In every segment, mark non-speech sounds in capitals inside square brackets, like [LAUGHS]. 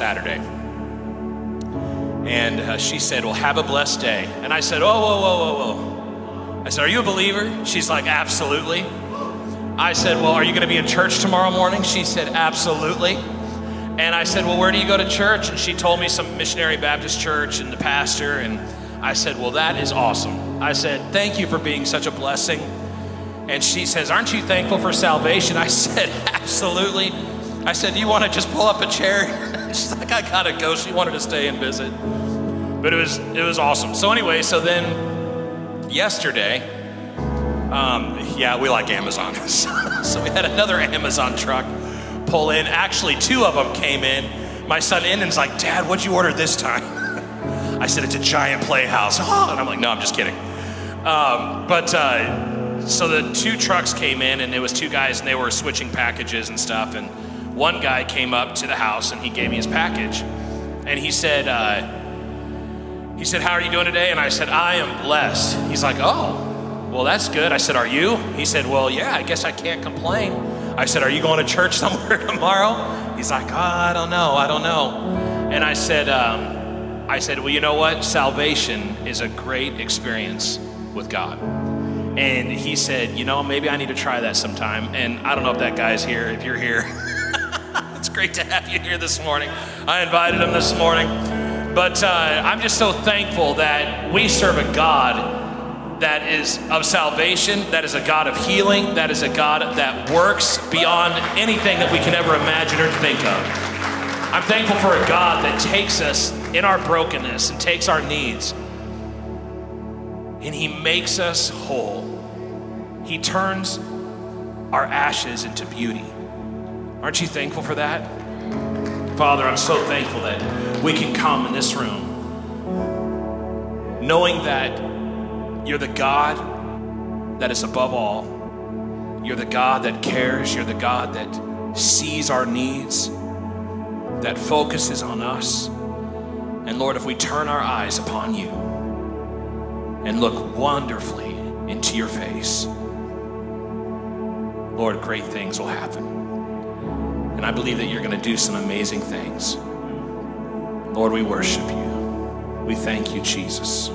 Saturday. And uh, she said, Well, have a blessed day. And I said, Oh, whoa, whoa, whoa, whoa. I said, Are you a believer? She's like, Absolutely. I said, Well, are you going to be in church tomorrow morning? She said, Absolutely. And I said, Well, where do you go to church? And she told me some missionary Baptist church and the pastor. And I said, Well, that is awesome. I said, Thank you for being such a blessing. And she says, Aren't you thankful for salvation? [LAUGHS] I said, Absolutely. I said, Do you want to just pull up a chair? [LAUGHS] She's like, I gotta go. She wanted to stay and visit. But it was it was awesome. So anyway, so then yesterday, um, yeah, we like Amazon. [LAUGHS] so we had another Amazon truck pull in. Actually, two of them came in. My son Enden's like, Dad, what'd you order this time? [LAUGHS] I said, It's a giant playhouse. And I'm like, No, I'm just kidding. Um, but uh, so the two trucks came in, and it was two guys, and they were switching packages and stuff. And one guy came up to the house, and he gave me his package, and he said, uh, he said, How are you doing today? And I said, I am blessed. He's like, Oh, well, that's good. I said, Are you? He said, Well, yeah, I guess I can't complain. I said, Are you going to church [LAUGHS] somewhere tomorrow? He's like, oh, I don't know. I don't know. And I said, um, I said, Well, you know what? Salvation is a great experience with God. And he said, You know, maybe I need to try that sometime. And I don't know if that guy's here. If you're here, [LAUGHS] great to have you here this morning. I invited him this morning. But uh, I'm just so thankful that we serve a God that is of salvation, that is a God of healing, that is a God that works beyond anything that we can ever imagine or think of. I'm thankful for a God that takes us in our brokenness and takes our needs and He makes us whole. He turns our ashes into beauty. Aren't you thankful for that? Father, I'm so thankful that we can come in this room knowing that you're the God that is above all. You're the God that cares. You're the God that sees our needs, that focuses on us. And Lord, if we turn our eyes upon you and look wonderfully into your face, Lord, great things will happen. And I believe that you're going to do some amazing things. Lord, we worship you. We thank you, Jesus.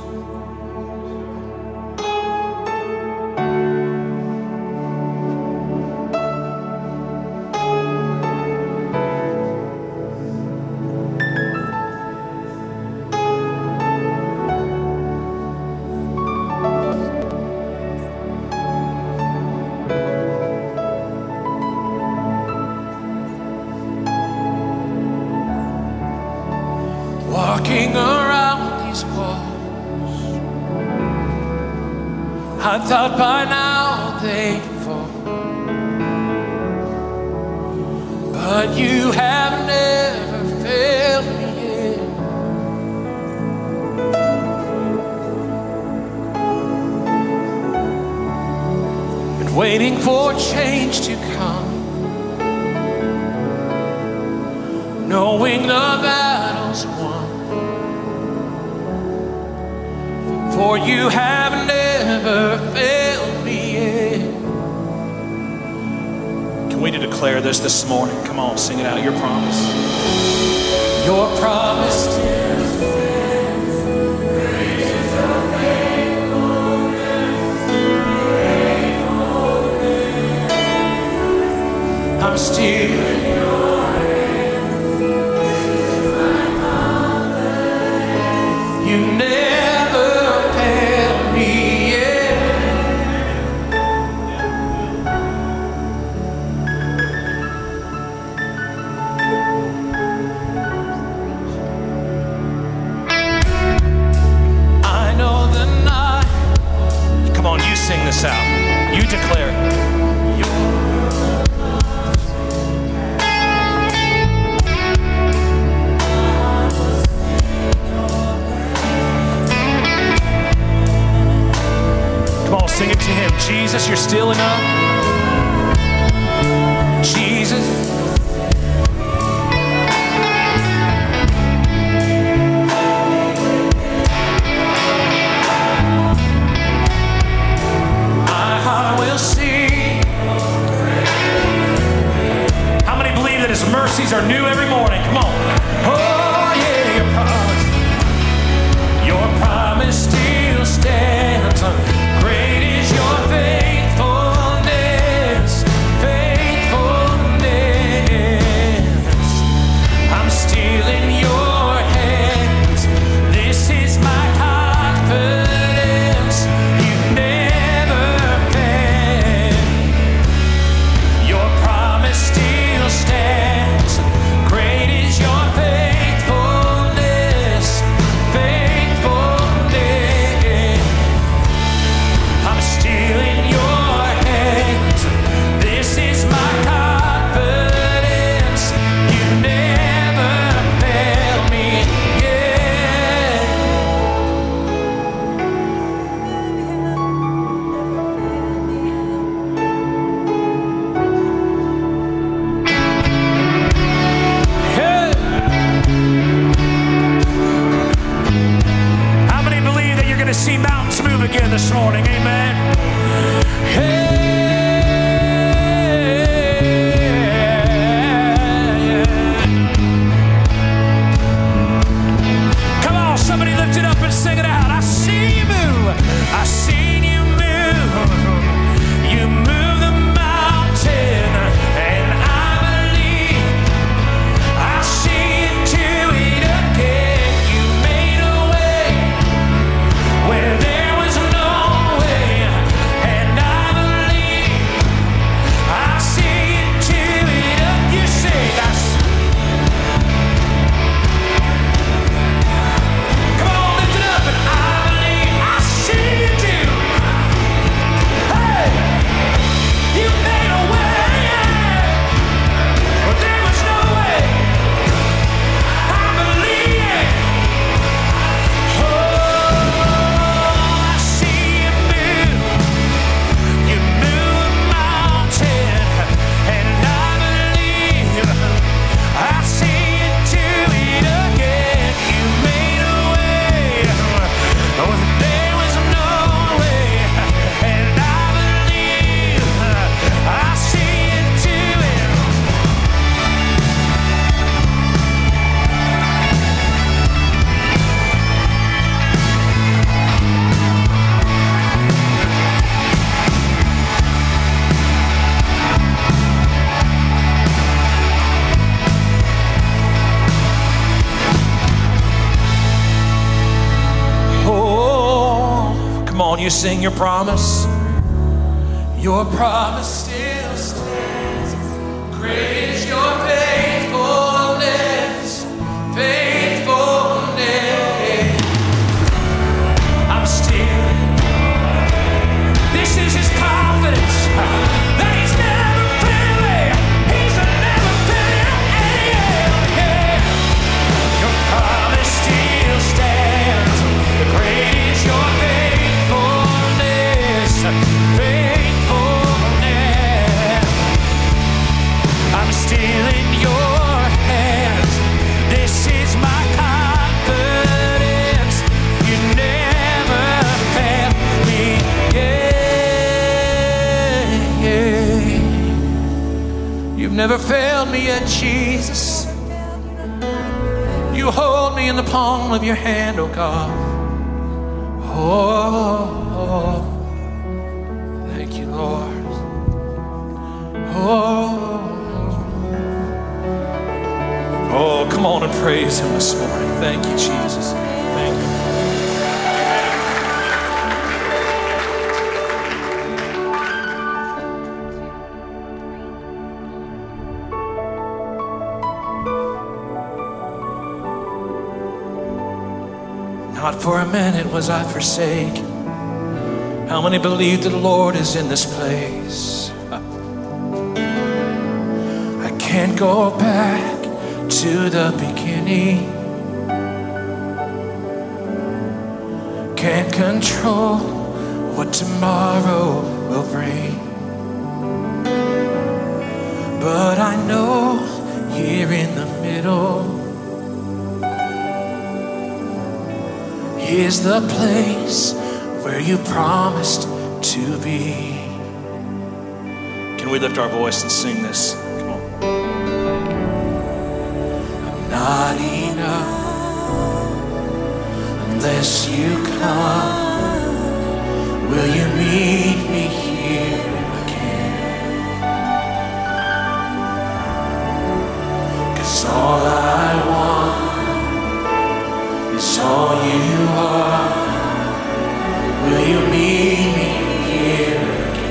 your promise. Forsake? How many believe that the Lord is in this place? I can't go back to the beginning. Can't control what tomorrow will bring. But I know here in the middle. is the place where you promised to be. Can we lift our voice and sing this? Come on. I'm not enough unless you come. Will you meet me here again? Cause all I want all you are. Will you meet me here again?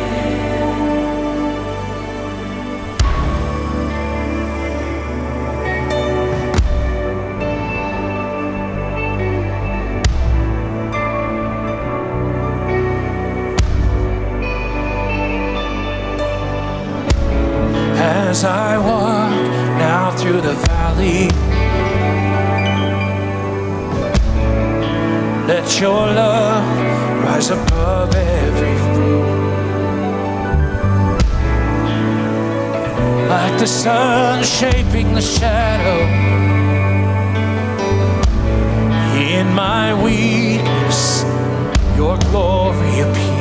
As I walk now through the valley Let your love rise above every. Like the sun shaping the shadow. In my weakness, your glory appears.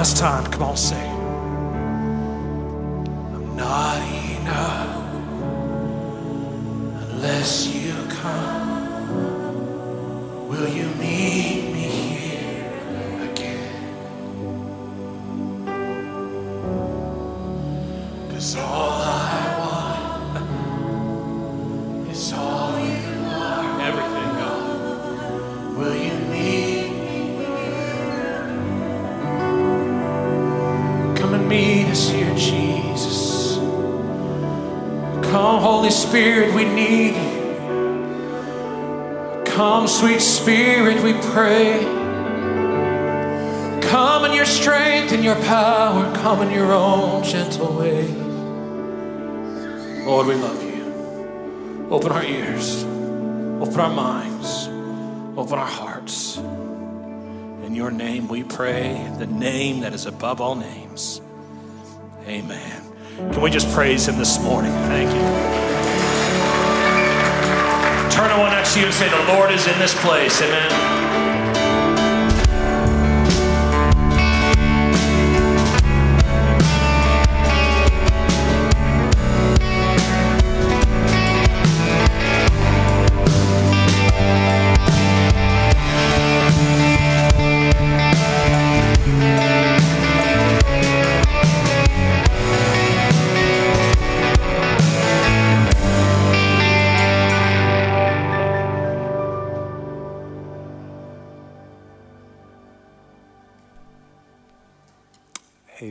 last time. Pray. Come in your strength and your power. Come in your own gentle way. Lord, we love you. Open our ears, open our minds, open our hearts. In your name we pray, the name that is above all names. Amen. Can we just praise him this morning? Thank you. Turn to one next to you and say, The Lord is in this place. Amen.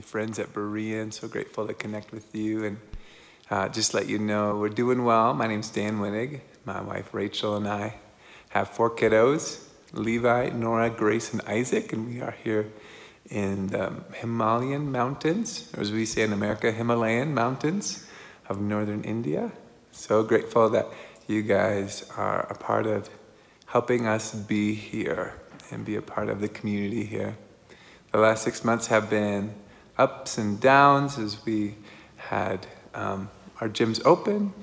Friends at Berean. So grateful to connect with you and uh, just let you know we're doing well. My name's Dan Winnig. My wife Rachel and I have four kiddos Levi, Nora, Grace, and Isaac. And we are here in the Himalayan mountains, or as we say in America, Himalayan mountains of northern India. So grateful that you guys are a part of helping us be here and be a part of the community here. The last six months have been ups and downs as we had um, our gyms open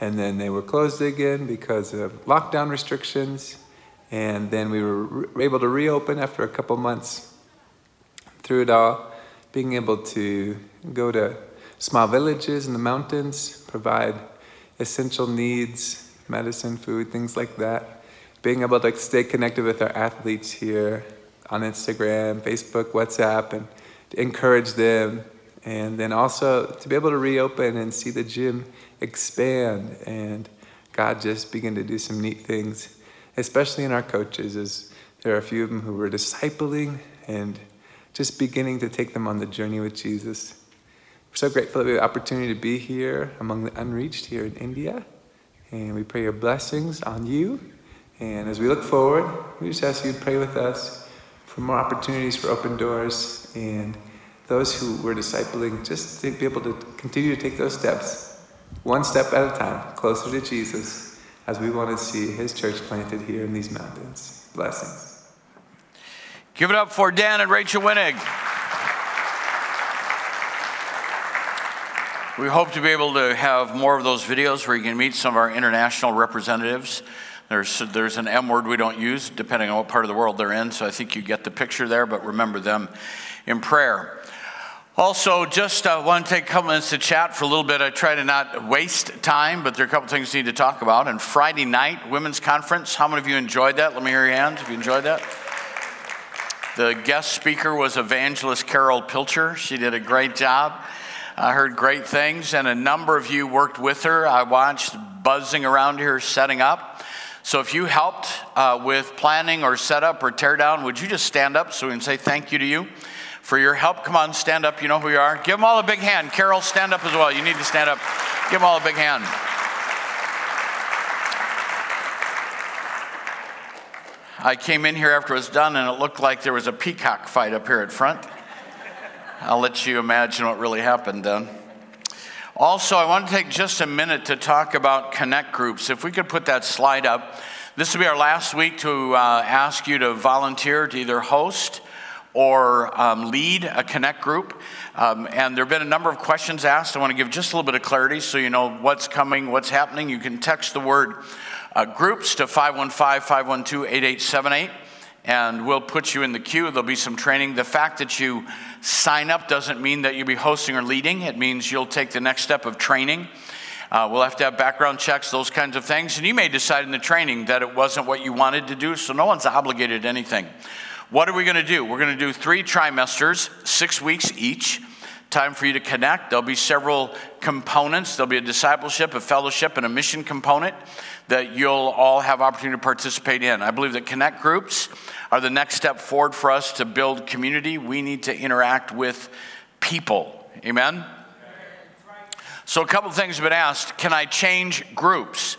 and then they were closed again because of lockdown restrictions. And then we were re- able to reopen after a couple months. Through it all, being able to go to small villages in the mountains, provide essential needs, medicine, food, things like that. Being able to stay connected with our athletes here on Instagram, Facebook, WhatsApp, and encourage them, and then also to be able to reopen and see the gym expand and God just begin to do some neat things, especially in our coaches, as there are a few of them who were discipling and just beginning to take them on the journey with Jesus. We're so grateful that we have the opportunity to be here among the unreached here in India. And we pray your blessings on you. And as we look forward, we just ask you to pray with us for more opportunities for open doors and those who were discipling just to be able to continue to take those steps, one step at a time, closer to Jesus, as we want to see his church planted here in these mountains. Blessings. Give it up for Dan and Rachel Winnig. We hope to be able to have more of those videos where you can meet some of our international representatives. There's, there's an M word we don't use depending on what part of the world they're in, so I think you get the picture there, but remember them in prayer. Also, just uh, want to take a couple minutes to chat for a little bit. I try to not waste time, but there are a couple things we need to talk about. And Friday night, women's conference. How many of you enjoyed that? Let me hear your hands if you enjoyed that. The guest speaker was evangelist Carol Pilcher. She did a great job. I heard great things, and a number of you worked with her. I watched buzzing around here setting up. So if you helped uh, with planning or setup or tear down, would you just stand up so we can say thank you to you for your help? Come on, stand up. You know who you are. Give them all a big hand. Carol, stand up as well. You need to stand up. Give them all a big hand. I came in here after it was done and it looked like there was a peacock fight up here at front. I'll let you imagine what really happened then. Also, I want to take just a minute to talk about connect groups. If we could put that slide up. This will be our last week to uh, ask you to volunteer to either host or um, lead a connect group. Um, and there have been a number of questions asked. I want to give just a little bit of clarity so you know what's coming, what's happening. You can text the word uh, groups to 515 512 8878 and we'll put you in the queue. There'll be some training. The fact that you sign up doesn't mean that you'll be hosting or leading, it means you'll take the next step of training. Uh, we'll have to have background checks, those kinds of things. And you may decide in the training that it wasn't what you wanted to do, so no one's obligated to anything. What are we going to do? We're going to do three trimesters, six weeks each. Time for you to connect. There'll be several components. There'll be a discipleship, a fellowship, and a mission component that you'll all have opportunity to participate in. I believe that connect groups are the next step forward for us to build community. We need to interact with people. Amen. So, a couple things have been asked Can I change groups?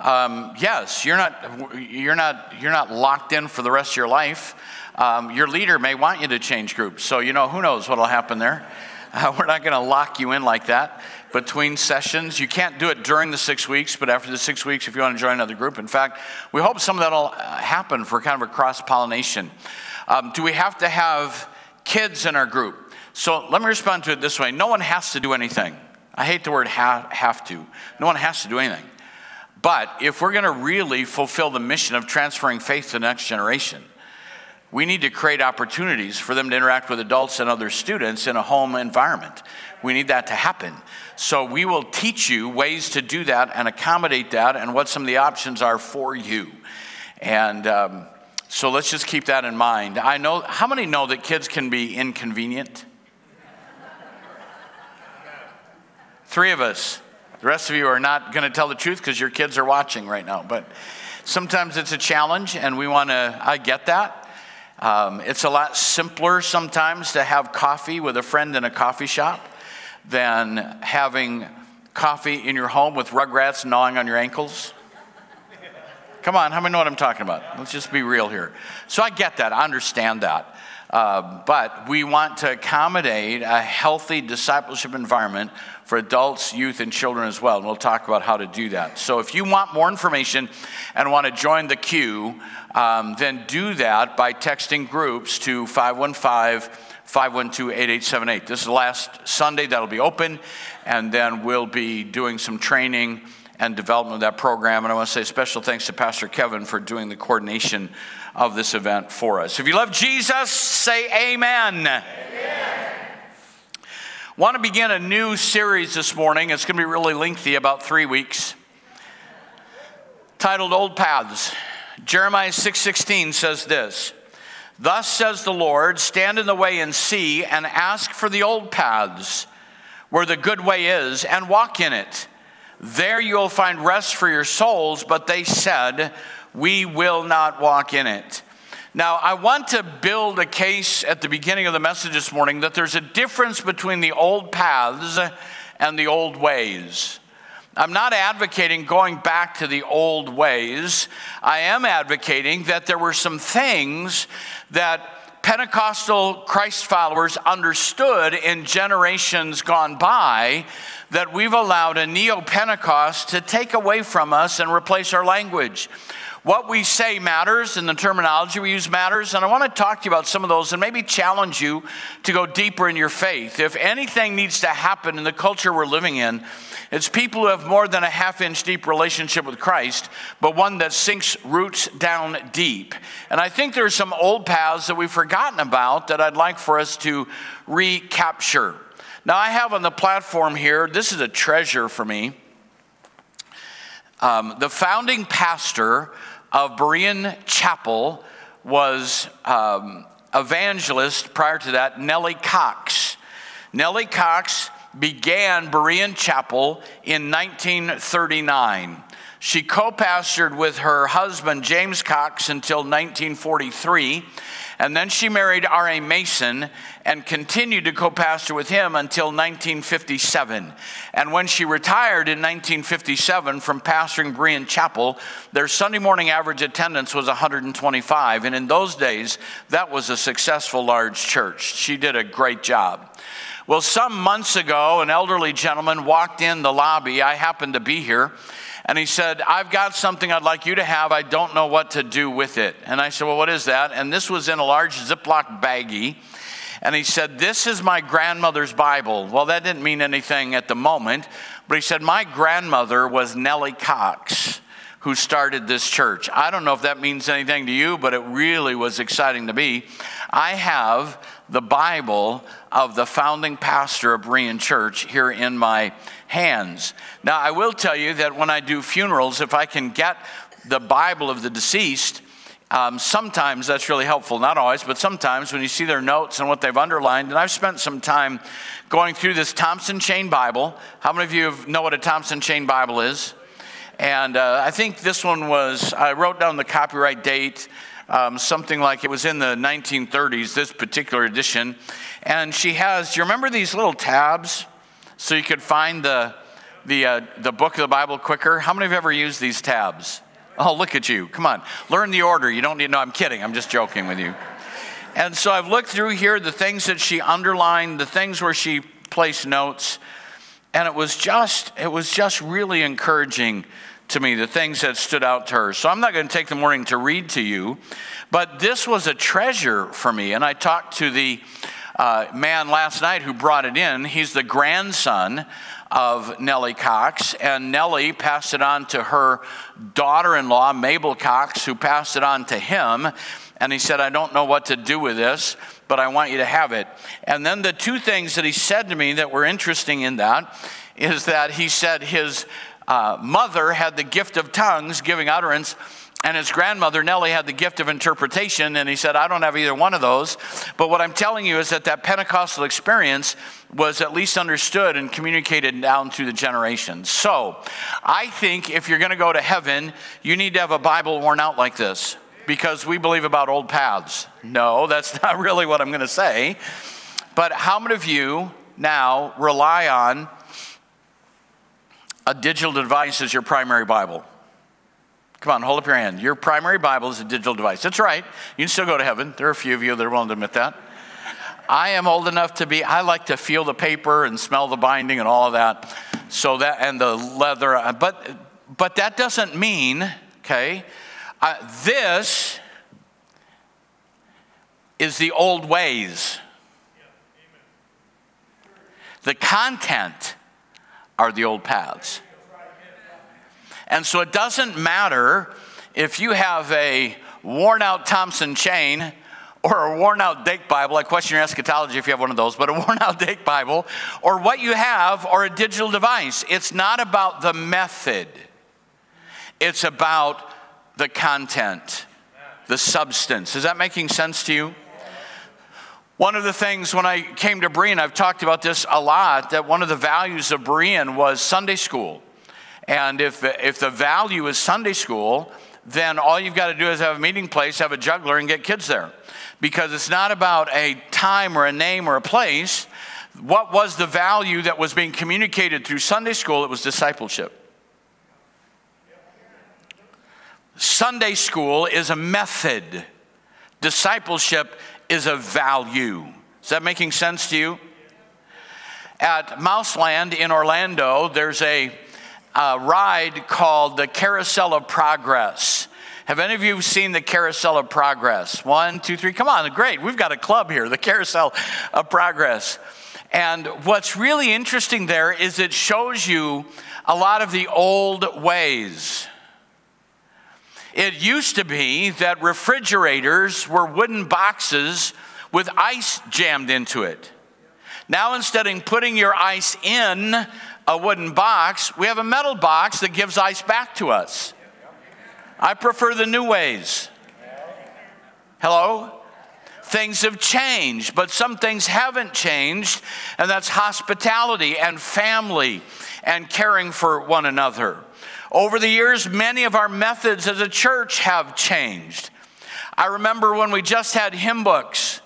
Um, yes, you're not, you're, not, you're not locked in for the rest of your life. Um, your leader may want you to change groups. So, you know, who knows what will happen there. Uh, [LAUGHS] we're not going to lock you in like that between sessions. You can't do it during the six weeks, but after the six weeks, if you want to join another group. In fact, we hope some of that will uh, happen for kind of a cross pollination. Um, do we have to have kids in our group? So let me respond to it this way no one has to do anything. I hate the word ha- have to. No one has to do anything. But if we're going to really fulfill the mission of transferring faith to the next generation, we need to create opportunities for them to interact with adults and other students in a home environment. We need that to happen. So we will teach you ways to do that and accommodate that and what some of the options are for you. And um, so let's just keep that in mind. I know, how many know that kids can be inconvenient? Three of us. The rest of you are not going to tell the truth because your kids are watching right now. But sometimes it's a challenge, and we want to, I get that. Um, it's a lot simpler sometimes to have coffee with a friend in a coffee shop than having coffee in your home with rugrats gnawing on your ankles. Come on, how many know what I'm talking about? Let's just be real here. So I get that, I understand that. Uh, but we want to accommodate a healthy discipleship environment for adults, youth, and children as well. And we'll talk about how to do that. So if you want more information and want to join the queue, um, then do that by texting groups to 515 512 8878. This is last Sunday that'll be open, and then we'll be doing some training and development of that program. And I want to say special thanks to Pastor Kevin for doing the coordination of this event for us. If you love Jesus, say amen. amen. Want to begin a new series this morning. It's going to be really lengthy, about three weeks, titled Old Paths. Jeremiah 6:16 says this. Thus says the Lord, stand in the way and see, and ask for the old paths where the good way is, and walk in it. There you'll find rest for your souls, but they said, We will not walk in it. Now, I want to build a case at the beginning of the message this morning that there's a difference between the old paths and the old ways. I'm not advocating going back to the old ways. I am advocating that there were some things that Pentecostal Christ followers understood in generations gone by that we've allowed a neo Pentecost to take away from us and replace our language. What we say matters, and the terminology we use matters. And I want to talk to you about some of those and maybe challenge you to go deeper in your faith. If anything needs to happen in the culture we're living in, it's people who have more than a half inch deep relationship with Christ, but one that sinks roots down deep. And I think there's some old paths that we've forgotten about that I'd like for us to recapture. Now, I have on the platform here, this is a treasure for me. Um, the founding pastor of Berean Chapel was um, evangelist prior to that, Nellie Cox. Nellie Cox began Berean Chapel in 1939. She co pastored with her husband, James Cox, until 1943. And then she married R.A. Mason and continued to co pastor with him until 1957. And when she retired in 1957 from pastoring Berean Chapel, their Sunday morning average attendance was 125. And in those days, that was a successful large church. She did a great job. Well, some months ago, an elderly gentleman walked in the lobby. I happened to be here. And he said, I've got something I'd like you to have. I don't know what to do with it. And I said, Well, what is that? And this was in a large Ziploc baggie. And he said, This is my grandmother's Bible. Well, that didn't mean anything at the moment, but he said, My grandmother was Nellie Cox who started this church. I don't know if that means anything to you, but it really was exciting to me. I have the Bible of the founding pastor of Berean Church here in my hands. Now, I will tell you that when I do funerals, if I can get the Bible of the deceased, um, sometimes that's really helpful. Not always, but sometimes when you see their notes and what they've underlined. And I've spent some time going through this Thompson Chain Bible. How many of you know what a Thompson Chain Bible is? And uh, I think this one was, I wrote down the copyright date, um, something like it was in the 1930s, this particular edition. And she has, do you remember these little tabs? So you could find the, the, uh, the book of the Bible quicker? How many have ever used these tabs? Oh, look at you. Come on. Learn the order. You don't need, no, I'm kidding. I'm just joking with you. And so I've looked through here the things that she underlined, the things where she placed notes, and it was just, it was just really encouraging to me, the things that stood out to her. So I'm not going to take the morning to read to you, but this was a treasure for me. And I talked to the uh, man last night who brought it in. He's the grandson of Nellie Cox, and Nellie passed it on to her daughter in law, Mabel Cox, who passed it on to him. And he said, I don't know what to do with this, but I want you to have it. And then the two things that he said to me that were interesting in that is that he said his uh, mother had the gift of tongues, giving utterance and his grandmother, Nellie, had the gift of interpretation, and he said, I don't have either one of those. But what I'm telling you is that that Pentecostal experience was at least understood and communicated down through the generations. So I think if you're going to go to heaven, you need to have a Bible worn out like this because we believe about old paths. No, that's [LAUGHS] not really what I'm going to say. But how many of you now rely on a digital device as your primary Bible? Come on, hold up your hand. Your primary Bible is a digital device. That's right. You can still go to heaven. There are a few of you that are willing to admit that. I am old enough to be, I like to feel the paper and smell the binding and all of that. So that, and the leather, but, but that doesn't mean, okay, uh, this is the old ways. The content are the old paths. And so it doesn't matter if you have a worn out Thompson chain or a worn out Dake Bible. I question your eschatology if you have one of those, but a [LAUGHS] worn out Dake Bible, or what you have, or a digital device. It's not about the method, it's about the content, the substance. Is that making sense to you? One of the things when I came to Berean, I've talked about this a lot, that one of the values of Berean was Sunday school. And if, if the value is Sunday school, then all you've got to do is have a meeting place, have a juggler, and get kids there. Because it's not about a time or a name or a place. What was the value that was being communicated through Sunday school? It was discipleship. Sunday school is a method, discipleship is a value. Is that making sense to you? At Mouseland in Orlando, there's a a ride called the Carousel of Progress. Have any of you seen the Carousel of Progress? One, two, three. Come on, great. We've got a club here, the Carousel of Progress. And what's really interesting there is it shows you a lot of the old ways. It used to be that refrigerators were wooden boxes with ice jammed into it. Now, instead of putting your ice in a wooden box, we have a metal box that gives ice back to us. I prefer the new ways. Hello? Things have changed, but some things haven't changed, and that's hospitality and family and caring for one another. Over the years, many of our methods as a church have changed. I remember when we just had hymn books,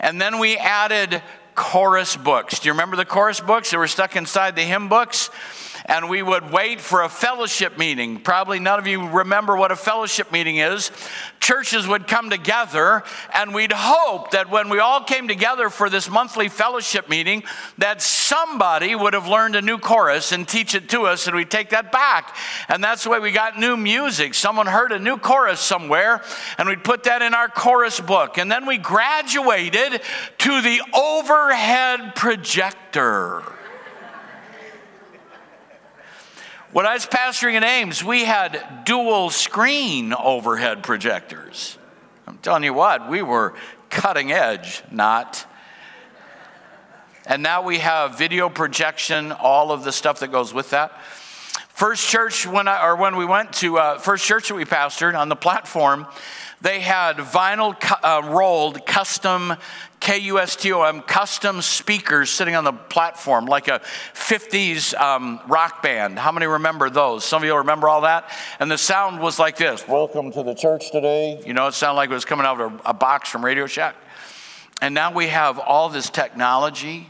and then we added chorus books. Do you remember the chorus books that were stuck inside the hymn books? And we would wait for a fellowship meeting. Probably none of you remember what a fellowship meeting is. Churches would come together, and we'd hope that when we all came together for this monthly fellowship meeting, that somebody would have learned a new chorus and teach it to us, and we'd take that back. And that's the way we got new music. Someone heard a new chorus somewhere, and we'd put that in our chorus book. And then we graduated to the overhead projector. When I was pastoring in Ames, we had dual screen overhead projectors. I'm telling you what, we were cutting edge, not. And now we have video projection, all of the stuff that goes with that. First church, when I, or when we went to uh, first church that we pastored on the platform, they had vinyl uh, rolled custom KUSTOM custom speakers sitting on the platform, like a 50s um, rock band. How many remember those? Some of you remember all that? And the sound was like this Welcome to the church today. You know, it sounded like it was coming out of a, a box from Radio Shack. And now we have all this technology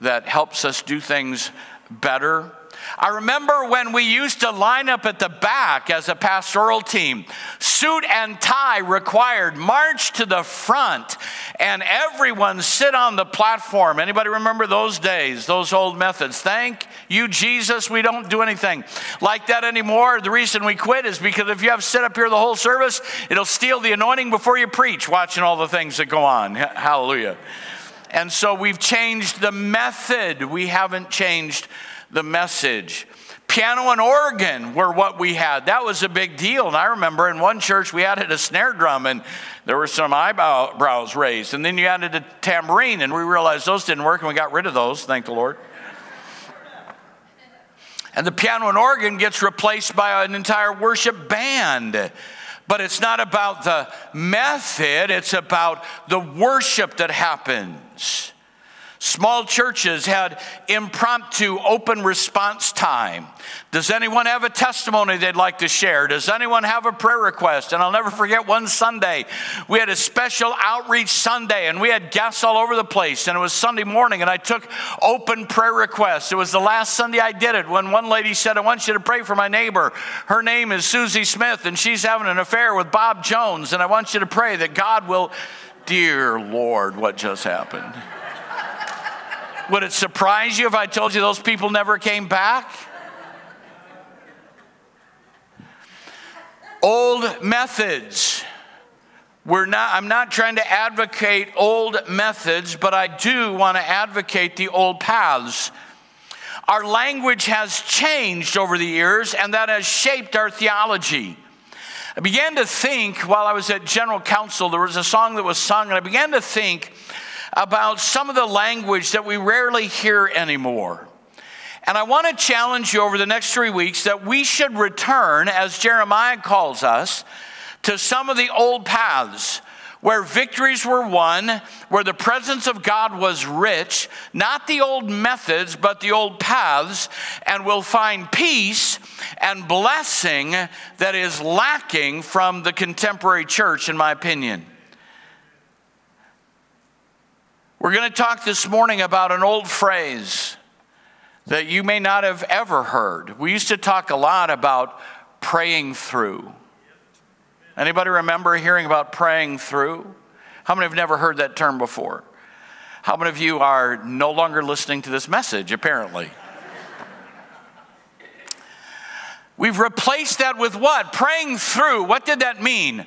that helps us do things better. I remember when we used to line up at the back as a pastoral team, suit and tie required, march to the front, and everyone sit on the platform. Anybody remember those days, those old methods? Thank you, Jesus. We don't do anything like that anymore. The reason we quit is because if you have sit up here the whole service, it'll steal the anointing before you preach, watching all the things that go on. Hallelujah. And so we've changed the method. We haven't changed the message. Piano and organ were what we had. That was a big deal. And I remember in one church we added a snare drum and there were some eyebrows raised. And then you added a tambourine and we realized those didn't work and we got rid of those, thank the Lord. And the piano and organ gets replaced by an entire worship band. But it's not about the method, it's about the worship that happens. Small churches had impromptu open response time. Does anyone have a testimony they'd like to share? Does anyone have a prayer request? And I'll never forget one Sunday, we had a special outreach Sunday and we had guests all over the place. And it was Sunday morning and I took open prayer requests. It was the last Sunday I did it when one lady said, I want you to pray for my neighbor. Her name is Susie Smith and she's having an affair with Bob Jones. And I want you to pray that God will, dear Lord, what just happened? Would it surprise you if I told you those people never came back? Old methods. We're not, I'm not trying to advocate old methods, but I do want to advocate the old paths. Our language has changed over the years, and that has shaped our theology. I began to think while I was at General Council, there was a song that was sung, and I began to think about some of the language that we rarely hear anymore. And I want to challenge you over the next three weeks that we should return, as Jeremiah calls us, to some of the old paths where victories were won, where the presence of God was rich, not the old methods, but the old paths, and we'll find peace and blessing that is lacking from the contemporary church, in my opinion. We're going to talk this morning about an old phrase that you may not have ever heard. We used to talk a lot about praying through. Anybody remember hearing about praying through? How many have never heard that term before? How many of you are no longer listening to this message, apparently? We've replaced that with what? Praying through. What did that mean?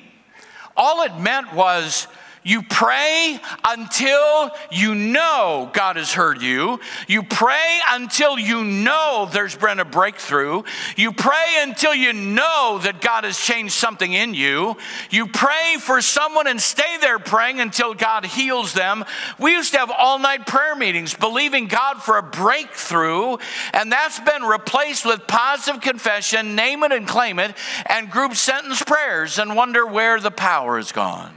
All it meant was you pray until you know God has heard you. You pray until you know there's been a breakthrough. You pray until you know that God has changed something in you. You pray for someone and stay there praying until God heals them. We used to have all night prayer meetings believing God for a breakthrough, and that's been replaced with positive confession, name it and claim it, and group sentence prayers and wonder where the power is gone.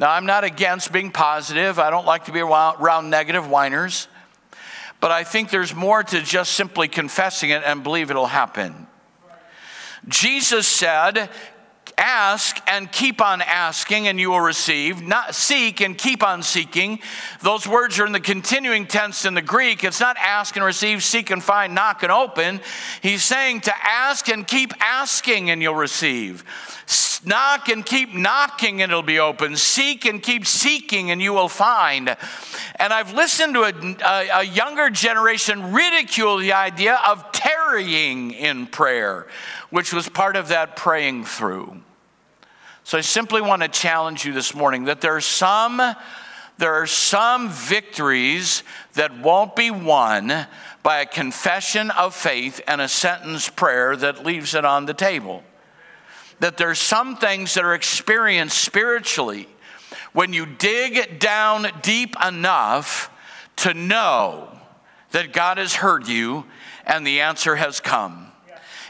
Now, I'm not against being positive. I don't like to be around negative whiners. But I think there's more to just simply confessing it and believe it'll happen. Jesus said, Ask and keep on asking, and you will receive. Not seek and keep on seeking. Those words are in the continuing tense in the Greek. It's not ask and receive, seek and find, knock and open. He's saying to ask and keep asking, and you'll receive. Knock and keep knocking, and it'll be open. Seek and keep seeking, and you will find. And I've listened to a, a, a younger generation ridicule the idea of tarrying in prayer, which was part of that praying through. So I simply want to challenge you this morning that there are some there are some victories that won't be won by a confession of faith and a sentence prayer that leaves it on the table. That there's some things that are experienced spiritually when you dig down deep enough to know that God has heard you and the answer has come.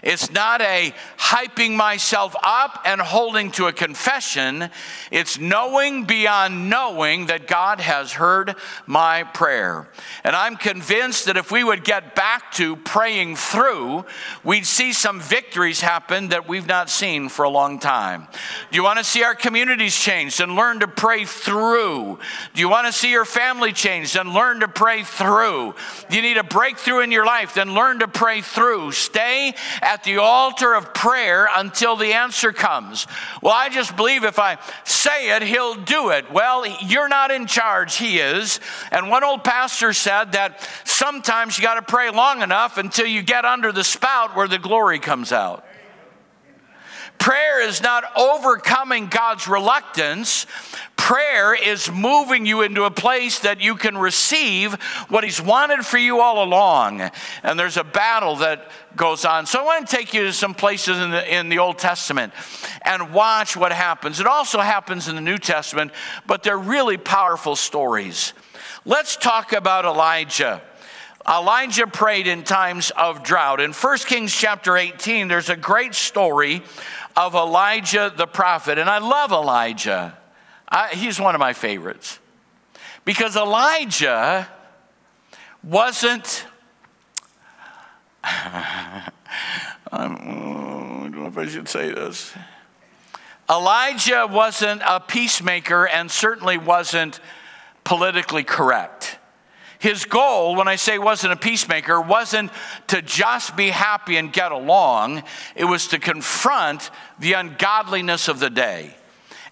It's not a hyping myself up and holding to a confession. It's knowing beyond knowing that God has heard my prayer. And I'm convinced that if we would get back to praying through, we'd see some victories happen that we've not seen for a long time. Do you want to see our communities changed and learn to pray through? Do you want to see your family changed and learn to pray through? Do you need a breakthrough in your life? Then learn to pray through. Stay at the altar of prayer until the answer comes. Well, I just believe if I say it, he'll do it. Well, you're not in charge, he is. And one old pastor said that sometimes you got to pray long enough until you get under the spout where the glory comes out. Prayer is not overcoming God's reluctance. Prayer is moving you into a place that you can receive what He's wanted for you all along. And there's a battle that goes on. So I want to take you to some places in the, in the Old Testament and watch what happens. It also happens in the New Testament, but they're really powerful stories. Let's talk about Elijah. Elijah prayed in times of drought. In 1 Kings chapter 18, there's a great story of Elijah the prophet. And I love Elijah. I, he's one of my favorites. Because Elijah wasn't. [LAUGHS] I don't know if I should say this. Elijah wasn't a peacemaker and certainly wasn't politically correct. His goal, when I say wasn't a peacemaker, wasn't to just be happy and get along, it was to confront the ungodliness of the day.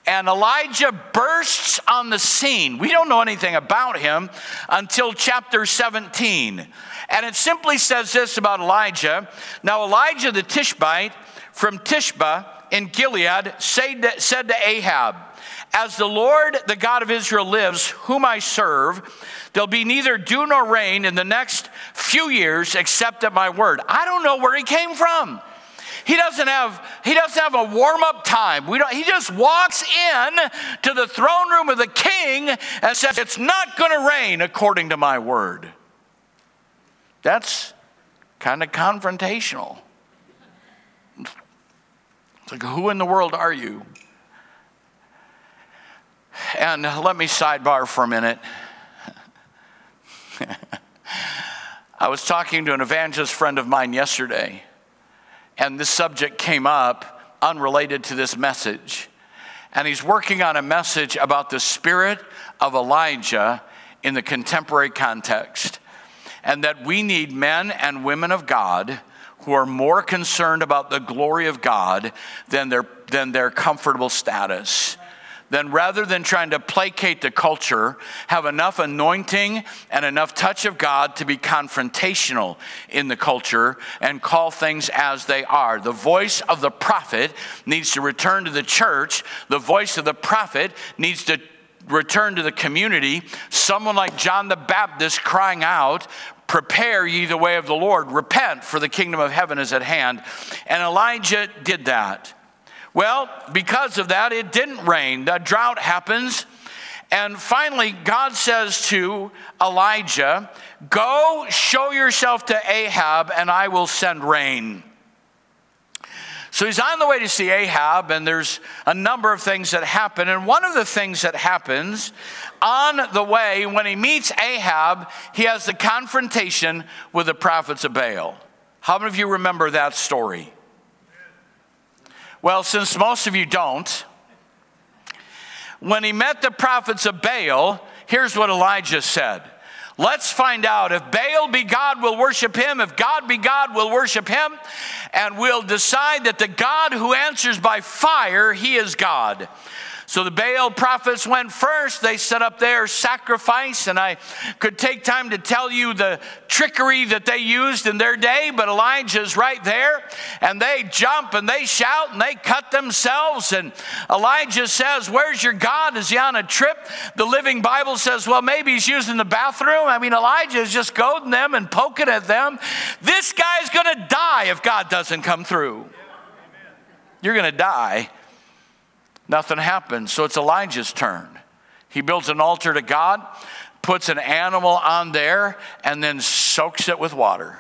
And Elijah bursts on the scene. We don't know anything about him until chapter 17. And it simply says this about Elijah Now, Elijah the Tishbite from Tishba in Gilead said to Ahab, as the Lord, the God of Israel, lives, whom I serve, there'll be neither dew nor rain in the next few years except at my word. I don't know where he came from. He doesn't have he doesn't have a warm up time. We don't, he just walks in to the throne room of the king and says, "It's not going to rain according to my word." That's kind of confrontational. It's like, who in the world are you? And let me sidebar for a minute. [LAUGHS] I was talking to an evangelist friend of mine yesterday, and this subject came up unrelated to this message. And he's working on a message about the spirit of Elijah in the contemporary context. And that we need men and women of God who are more concerned about the glory of God than their, than their comfortable status then rather than trying to placate the culture, have enough anointing and enough touch of God to be confrontational in the culture and call things as they are. The voice of the prophet needs to return to the church, the voice of the prophet needs to return to the community. Someone like John the Baptist crying out, Prepare ye the way of the Lord, repent, for the kingdom of heaven is at hand. And Elijah did that. Well, because of that, it didn't rain. The drought happens. And finally, God says to Elijah, Go show yourself to Ahab, and I will send rain. So he's on the way to see Ahab, and there's a number of things that happen. And one of the things that happens on the way, when he meets Ahab, he has the confrontation with the prophets of Baal. How many of you remember that story? Well, since most of you don't, when he met the prophets of Baal, here's what Elijah said. Let's find out if Baal be God, we'll worship him. If God be God, we'll worship him. And we'll decide that the God who answers by fire, he is God. So the Baal prophets went first. They set up their sacrifice, and I could take time to tell you the trickery that they used in their day, but Elijah's right there, and they jump and they shout and they cut themselves. And Elijah says, Where's your God? Is he on a trip? The Living Bible says, Well, maybe he's using the bathroom. I mean, Elijah is just goading them and poking at them. This guy's gonna die if God doesn't come through. You're gonna die. Nothing happens. So it's Elijah's turn. He builds an altar to God, puts an animal on there, and then soaks it with water.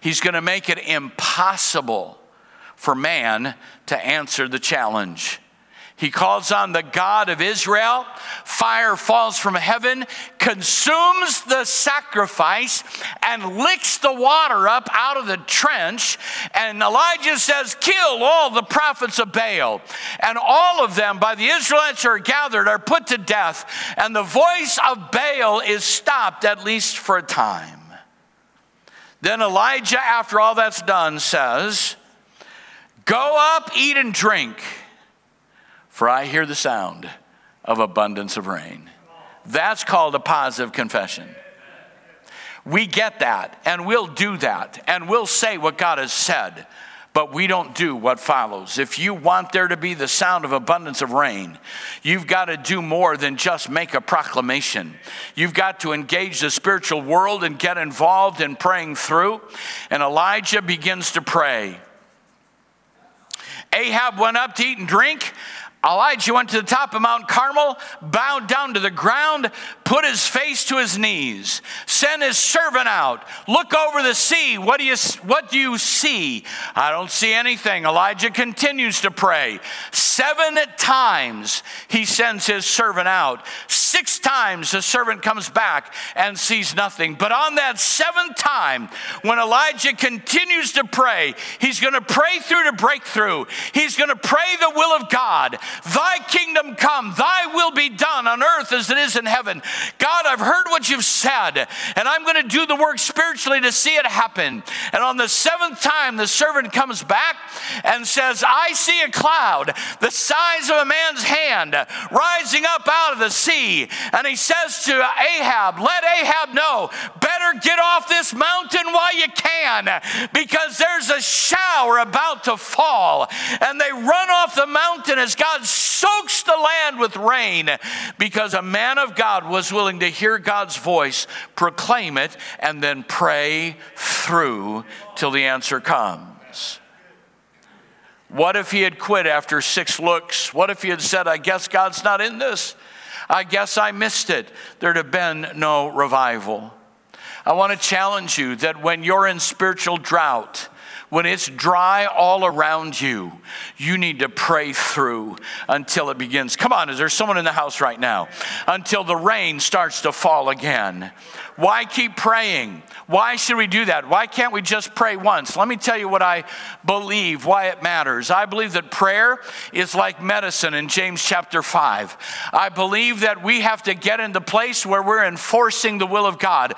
He's going to make it impossible for man to answer the challenge. He calls on the God of Israel. Fire falls from heaven, consumes the sacrifice, and licks the water up out of the trench. And Elijah says, Kill all the prophets of Baal. And all of them, by the Israelites who are gathered, are put to death. And the voice of Baal is stopped, at least for a time. Then Elijah, after all that's done, says, Go up, eat, and drink for I hear the sound of abundance of rain. That's called a positive confession. We get that, and we'll do that, and we'll say what God has said, but we don't do what follows. If you want there to be the sound of abundance of rain, you've got to do more than just make a proclamation. You've got to engage the spiritual world and get involved in praying through. And Elijah begins to pray. Ahab went up to eat and drink. Elijah went to the top of Mount Carmel, bowed down to the ground, put his face to his knees, sent his servant out. Look over the sea. What do you, what do you see? I don't see anything. Elijah continues to pray. Seven times he sends his servant out. Six times the servant comes back and sees nothing. But on that seventh time, when Elijah continues to pray, he's going to pray through to breakthrough. He's going to pray the will of God. Thy kingdom come, thy will be done on earth as it is in heaven. God, I've heard what you've said, and I'm going to do the work spiritually to see it happen. And on the seventh time, the servant comes back and says, I see a cloud the size of a man's hand rising up out of the sea. And he says to Ahab, Let Ahab know, better get off this mountain while you can, because there's a shower about to fall. And they run off the mountain as God soaks the land with rain because a man of God was willing to hear God's voice, proclaim it, and then pray through till the answer comes. What if he had quit after six looks? What if he had said, I guess God's not in this? I guess I missed it. There'd have been no revival. I want to challenge you that when you're in spiritual drought, when it's dry all around you, you need to pray through until it begins. Come on, is there someone in the house right now? Until the rain starts to fall again. Why keep praying? Why should we do that? Why can't we just pray once? Let me tell you what I believe, why it matters. I believe that prayer is like medicine in James chapter 5. I believe that we have to get in the place where we're enforcing the will of God.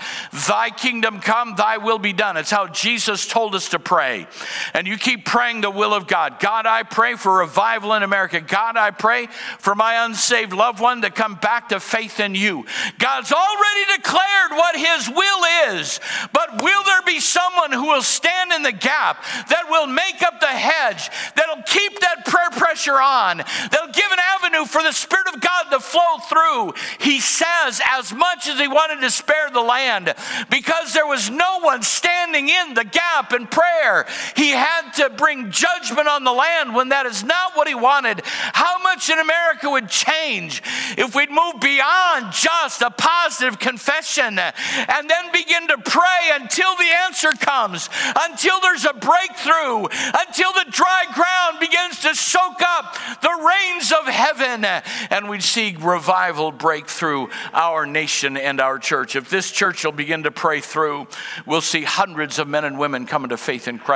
Thy kingdom come, thy will be done. It's how Jesus told us to pray. And you keep praying the will of God. God, I pray for revival in America. God, I pray for my unsaved loved one to come back to faith in you. God's already declared what His will is. But will there be someone who will stand in the gap, that will make up the hedge, that'll keep that prayer pressure on, that'll give an avenue for the Spirit of God to flow through? He says, as much as He wanted to spare the land, because there was no one standing in the gap in prayer, He had to bring judgment on the land when that is not what He wanted. How much in America would change if we'd move beyond just a positive confession and then begin to pray until the answer comes, until there's a breakthrough, until the dry ground begins to soak up the rains of heaven, and we'd see revival break through our nation and our church. If this church will begin to pray through, we'll see hundreds of men and women coming to faith in Christ.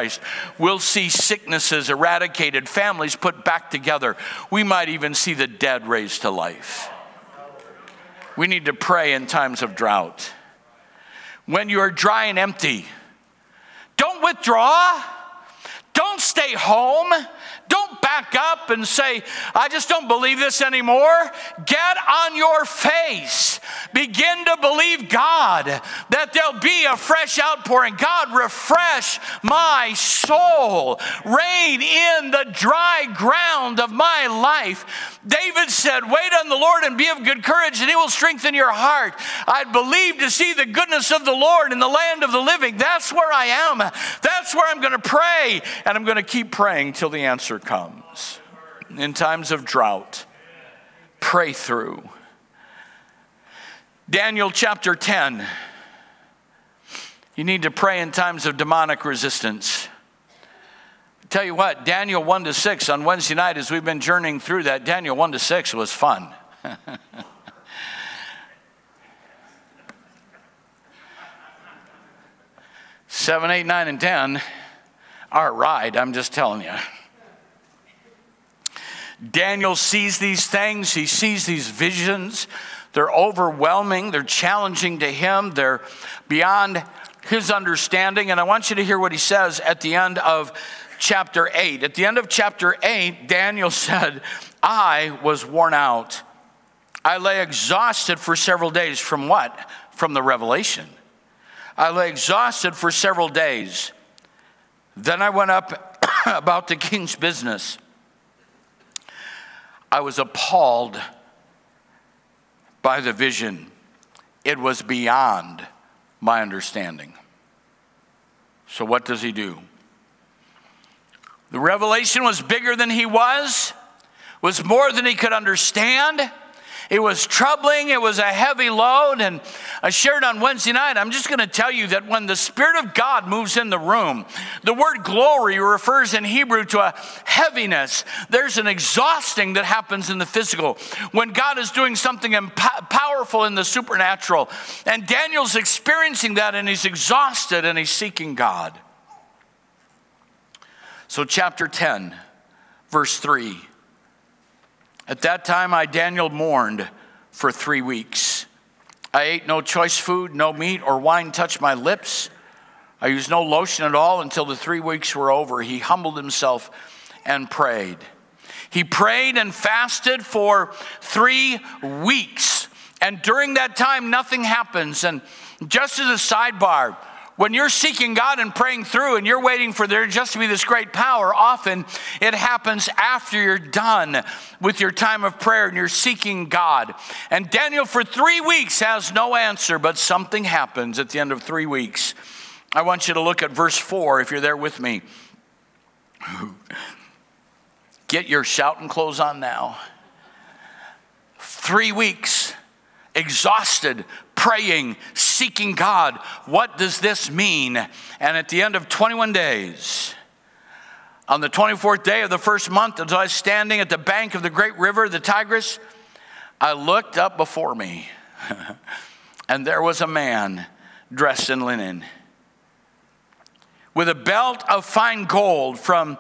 We'll see sicknesses eradicated, families put back together. We might even see the dead raised to life. We need to pray in times of drought when you're dry and empty. Don't withdraw. Don't stay home. Don't back up and say, I just don't believe this anymore. Get on your face. Begin to believe God that there'll be a fresh outpouring. God, refresh my soul. Rain in the dry ground of my life. David said, Wait on the Lord and be of good courage, and he will strengthen your heart. I believe to see the goodness of the Lord in the land of the living. That's where I am. That's where I'm going to pray, and I'm going to keep praying till the answer comes. In times of drought, pray through. Daniel chapter 10. You need to pray in times of demonic resistance. Tell you what, Daniel 1 to 6 on Wednesday night, as we've been journeying through that, Daniel 1 to 6 was fun. [LAUGHS] Seven, eight, nine, and 10 are right, I'm just telling you. Daniel sees these things, he sees these visions. They're overwhelming, they're challenging to him, they're beyond his understanding. And I want you to hear what he says at the end of chapter 8. At the end of chapter 8, Daniel [LAUGHS] said, I was worn out. I lay exhausted for several days. From what? From the revelation. I lay exhausted for several days. Then I went up [COUGHS] about the king's business. I was appalled by the vision. It was beyond my understanding. So, what does he do? The revelation was bigger than he was, was more than he could understand. It was troubling, it was a heavy load. And I shared on Wednesday night, I'm just going to tell you that when the Spirit of God moves in the room, the word glory refers in Hebrew to a heaviness. There's an exhausting that happens in the physical when God is doing something powerful in the supernatural. And Daniel's experiencing that and he's exhausted and he's seeking God. So, chapter 10, verse 3. At that time, I, Daniel, mourned for three weeks. I ate no choice food, no meat or wine touched my lips. I used no lotion at all until the three weeks were over. He humbled himself and prayed. He prayed and fasted for three weeks. And during that time, nothing happens. And just as a sidebar, when you're seeking God and praying through and you're waiting for there just to be this great power, often it happens after you're done with your time of prayer and you're seeking God. And Daniel, for three weeks, has no answer, but something happens at the end of three weeks. I want you to look at verse 4 if you're there with me. Get your shouting clothes on now. Three weeks, exhausted, praying, seeking God. What does this mean? And at the end of 21 days, on the 24th day of the first month, as I was standing at the bank of the great river, the Tigris, I looked up before me, [LAUGHS] and there was a man dressed in linen with a belt of fine gold from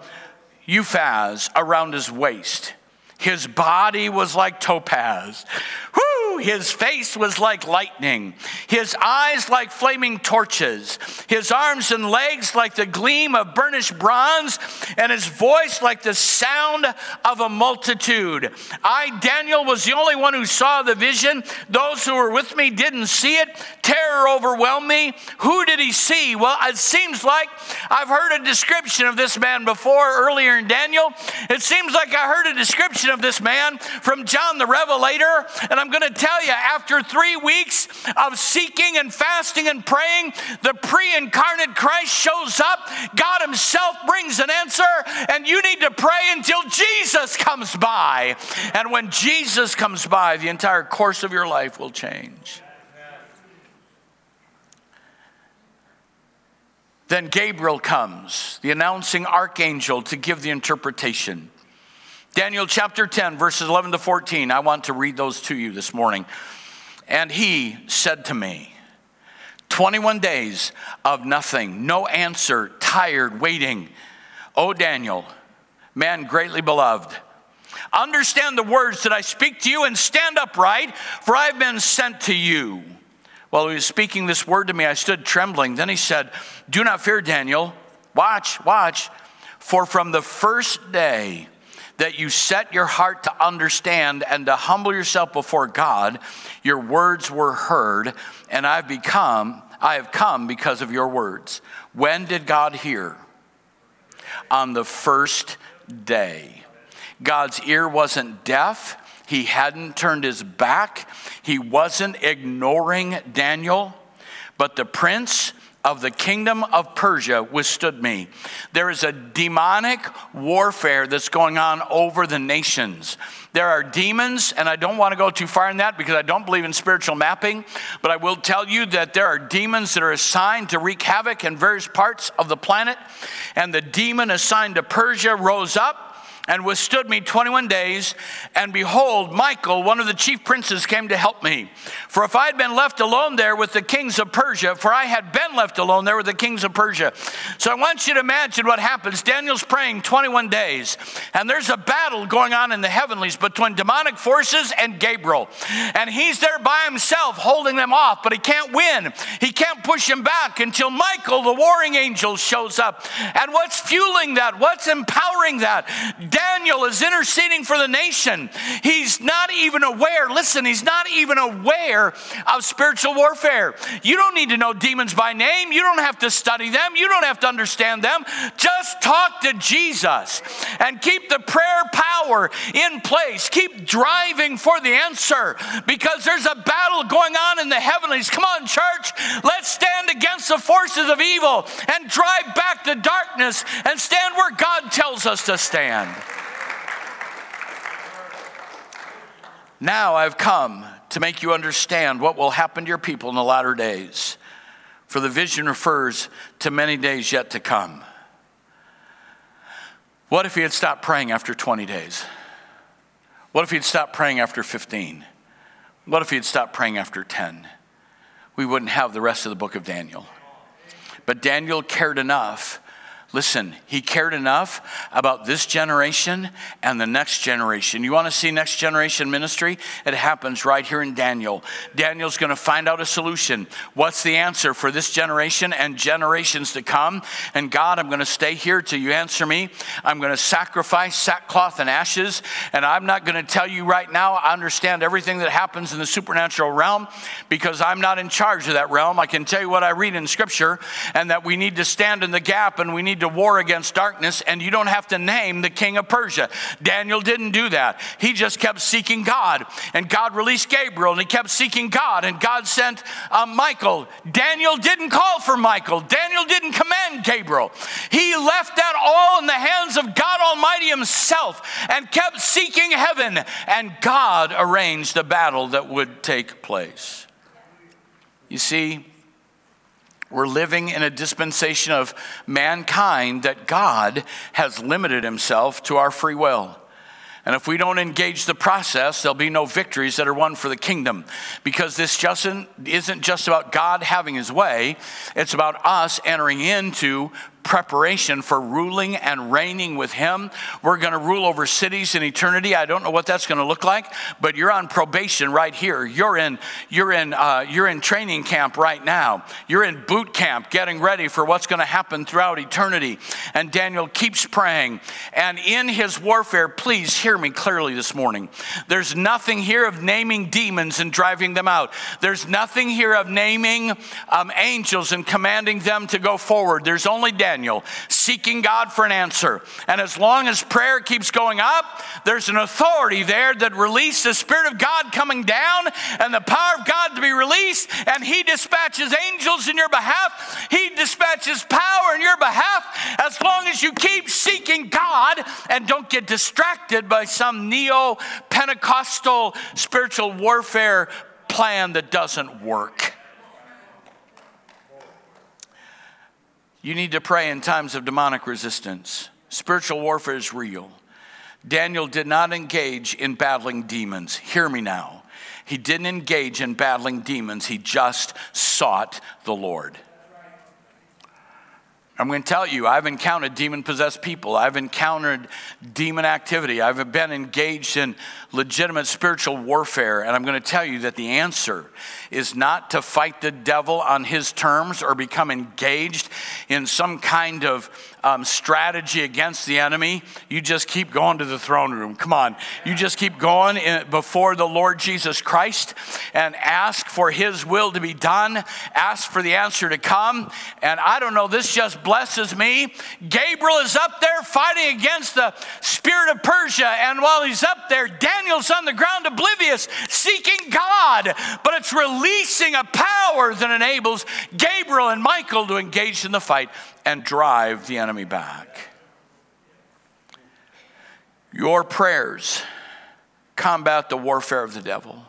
Uphaz around his waist. His body was like topaz. Whew! his face was like lightning, his eyes like flaming torches, his arms and legs like the gleam of burnished bronze, and his voice like the sound of a multitude. I, Daniel, was the only one who saw the vision. Those who were with me didn't see it. Terror overwhelmed me. Who did he see? Well, it seems like I've heard a description of this man before earlier in Daniel. It seems like I heard a description of this man from John the Revelator, and I'm going to tell tell you, after three weeks of seeking and fasting and praying, the pre incarnate Christ shows up. God Himself brings an answer, and you need to pray until Jesus comes by. And when Jesus comes by, the entire course of your life will change. Then Gabriel comes, the announcing archangel, to give the interpretation. Daniel chapter 10, verses 11 to 14. I want to read those to you this morning. And he said to me, 21 days of nothing, no answer, tired, waiting. O Daniel, man greatly beloved, understand the words that I speak to you and stand upright, for I have been sent to you. While he was speaking this word to me, I stood trembling. Then he said, Do not fear, Daniel. Watch, watch. For from the first day that you set your heart to understand and to humble yourself before God, your words were heard, and I've become, I have come because of your words. When did God hear? On the first day. God's ear wasn't deaf. He hadn't turned his back. He wasn't ignoring Daniel. But the prince of the kingdom of Persia withstood me. There is a demonic warfare that's going on over the nations. There are demons, and I don't want to go too far in that because I don't believe in spiritual mapping, but I will tell you that there are demons that are assigned to wreak havoc in various parts of the planet. And the demon assigned to Persia rose up and withstood me 21 days. And behold, Michael, one of the chief princes, came to help me. For if I had been left alone there with the kings of Persia, for I had been left alone there with the kings of Persia. So I want you to imagine what happens. Daniel's praying 21 days, and there's a battle going on in the heavenlies between demonic forces and Gabriel. And he's there by himself holding them off, but he can't win. He can't push him back until Michael, the warring angel, shows up. And what's fueling that? What's empowering that? okay? Daniel is interceding for the nation. He's not even aware, listen, he's not even aware of spiritual warfare. You don't need to know demons by name, you don't have to study them, you don't have to understand them. Just talk to Jesus and keep the prayer power in place. Keep driving for the answer because there's a battle going on in the heavenlies. Come on, church, let's stand against the forces of evil and drive back the darkness and stand where God tells us to stand. Now I've come to make you understand what will happen to your people in the latter days. For the vision refers to many days yet to come. What if he had stopped praying after 20 days? What if he had stopped praying after 15? What if he had stopped praying after 10? We wouldn't have the rest of the book of Daniel. But Daniel cared enough Listen, he cared enough about this generation and the next generation. You want to see next generation ministry? It happens right here in Daniel. Daniel's going to find out a solution. What's the answer for this generation and generations to come? And God, I'm going to stay here till you answer me. I'm going to sacrifice sackcloth and ashes. And I'm not going to tell you right now, I understand everything that happens in the supernatural realm because I'm not in charge of that realm. I can tell you what I read in scripture and that we need to stand in the gap and we need to war against darkness, and you don't have to name the king of Persia. Daniel didn't do that. He just kept seeking God, and God released Gabriel, and he kept seeking God, and God sent uh, Michael. Daniel didn't call for Michael, Daniel didn't command Gabriel. He left that all in the hands of God Almighty Himself and kept seeking heaven, and God arranged the battle that would take place. You see, we're living in a dispensation of mankind that God has limited himself to our free will. And if we don't engage the process, there'll be no victories that are won for the kingdom. Because this just isn't just about God having his way, it's about us entering into preparation for ruling and reigning with Him. We're going to rule over cities in eternity. I don't know what that's going to look like, but you're on probation right here. You're in you're in uh, you're in training camp right now. You're in boot camp, getting ready for what's going to happen throughout eternity. And Daniel keeps praying. And in his warfare, please hear me clearly this morning. There's nothing here of naming demons and driving them out. There's nothing here of naming um, angels and commanding them to go forward. There's only Daniel. Daniel, seeking God for an answer. And as long as prayer keeps going up, there's an authority there that releases the Spirit of God coming down and the power of God to be released. And He dispatches angels in your behalf, He dispatches power in your behalf as long as you keep seeking God and don't get distracted by some neo Pentecostal spiritual warfare plan that doesn't work. You need to pray in times of demonic resistance. Spiritual warfare is real. Daniel did not engage in battling demons. Hear me now. He didn't engage in battling demons, he just sought the Lord. I'm going to tell you, I've encountered demon possessed people. I've encountered demon activity. I've been engaged in legitimate spiritual warfare. And I'm going to tell you that the answer is not to fight the devil on his terms or become engaged in some kind of um, strategy against the enemy, you just keep going to the throne room. Come on. You just keep going in, before the Lord Jesus Christ and ask for his will to be done, ask for the answer to come. And I don't know, this just blesses me. Gabriel is up there fighting against the spirit of Persia. And while he's up there, Daniel's on the ground oblivious, seeking God. But it's releasing a power that enables Gabriel and Michael to engage in the fight and drive the enemy back. Your prayers combat the warfare of the devil.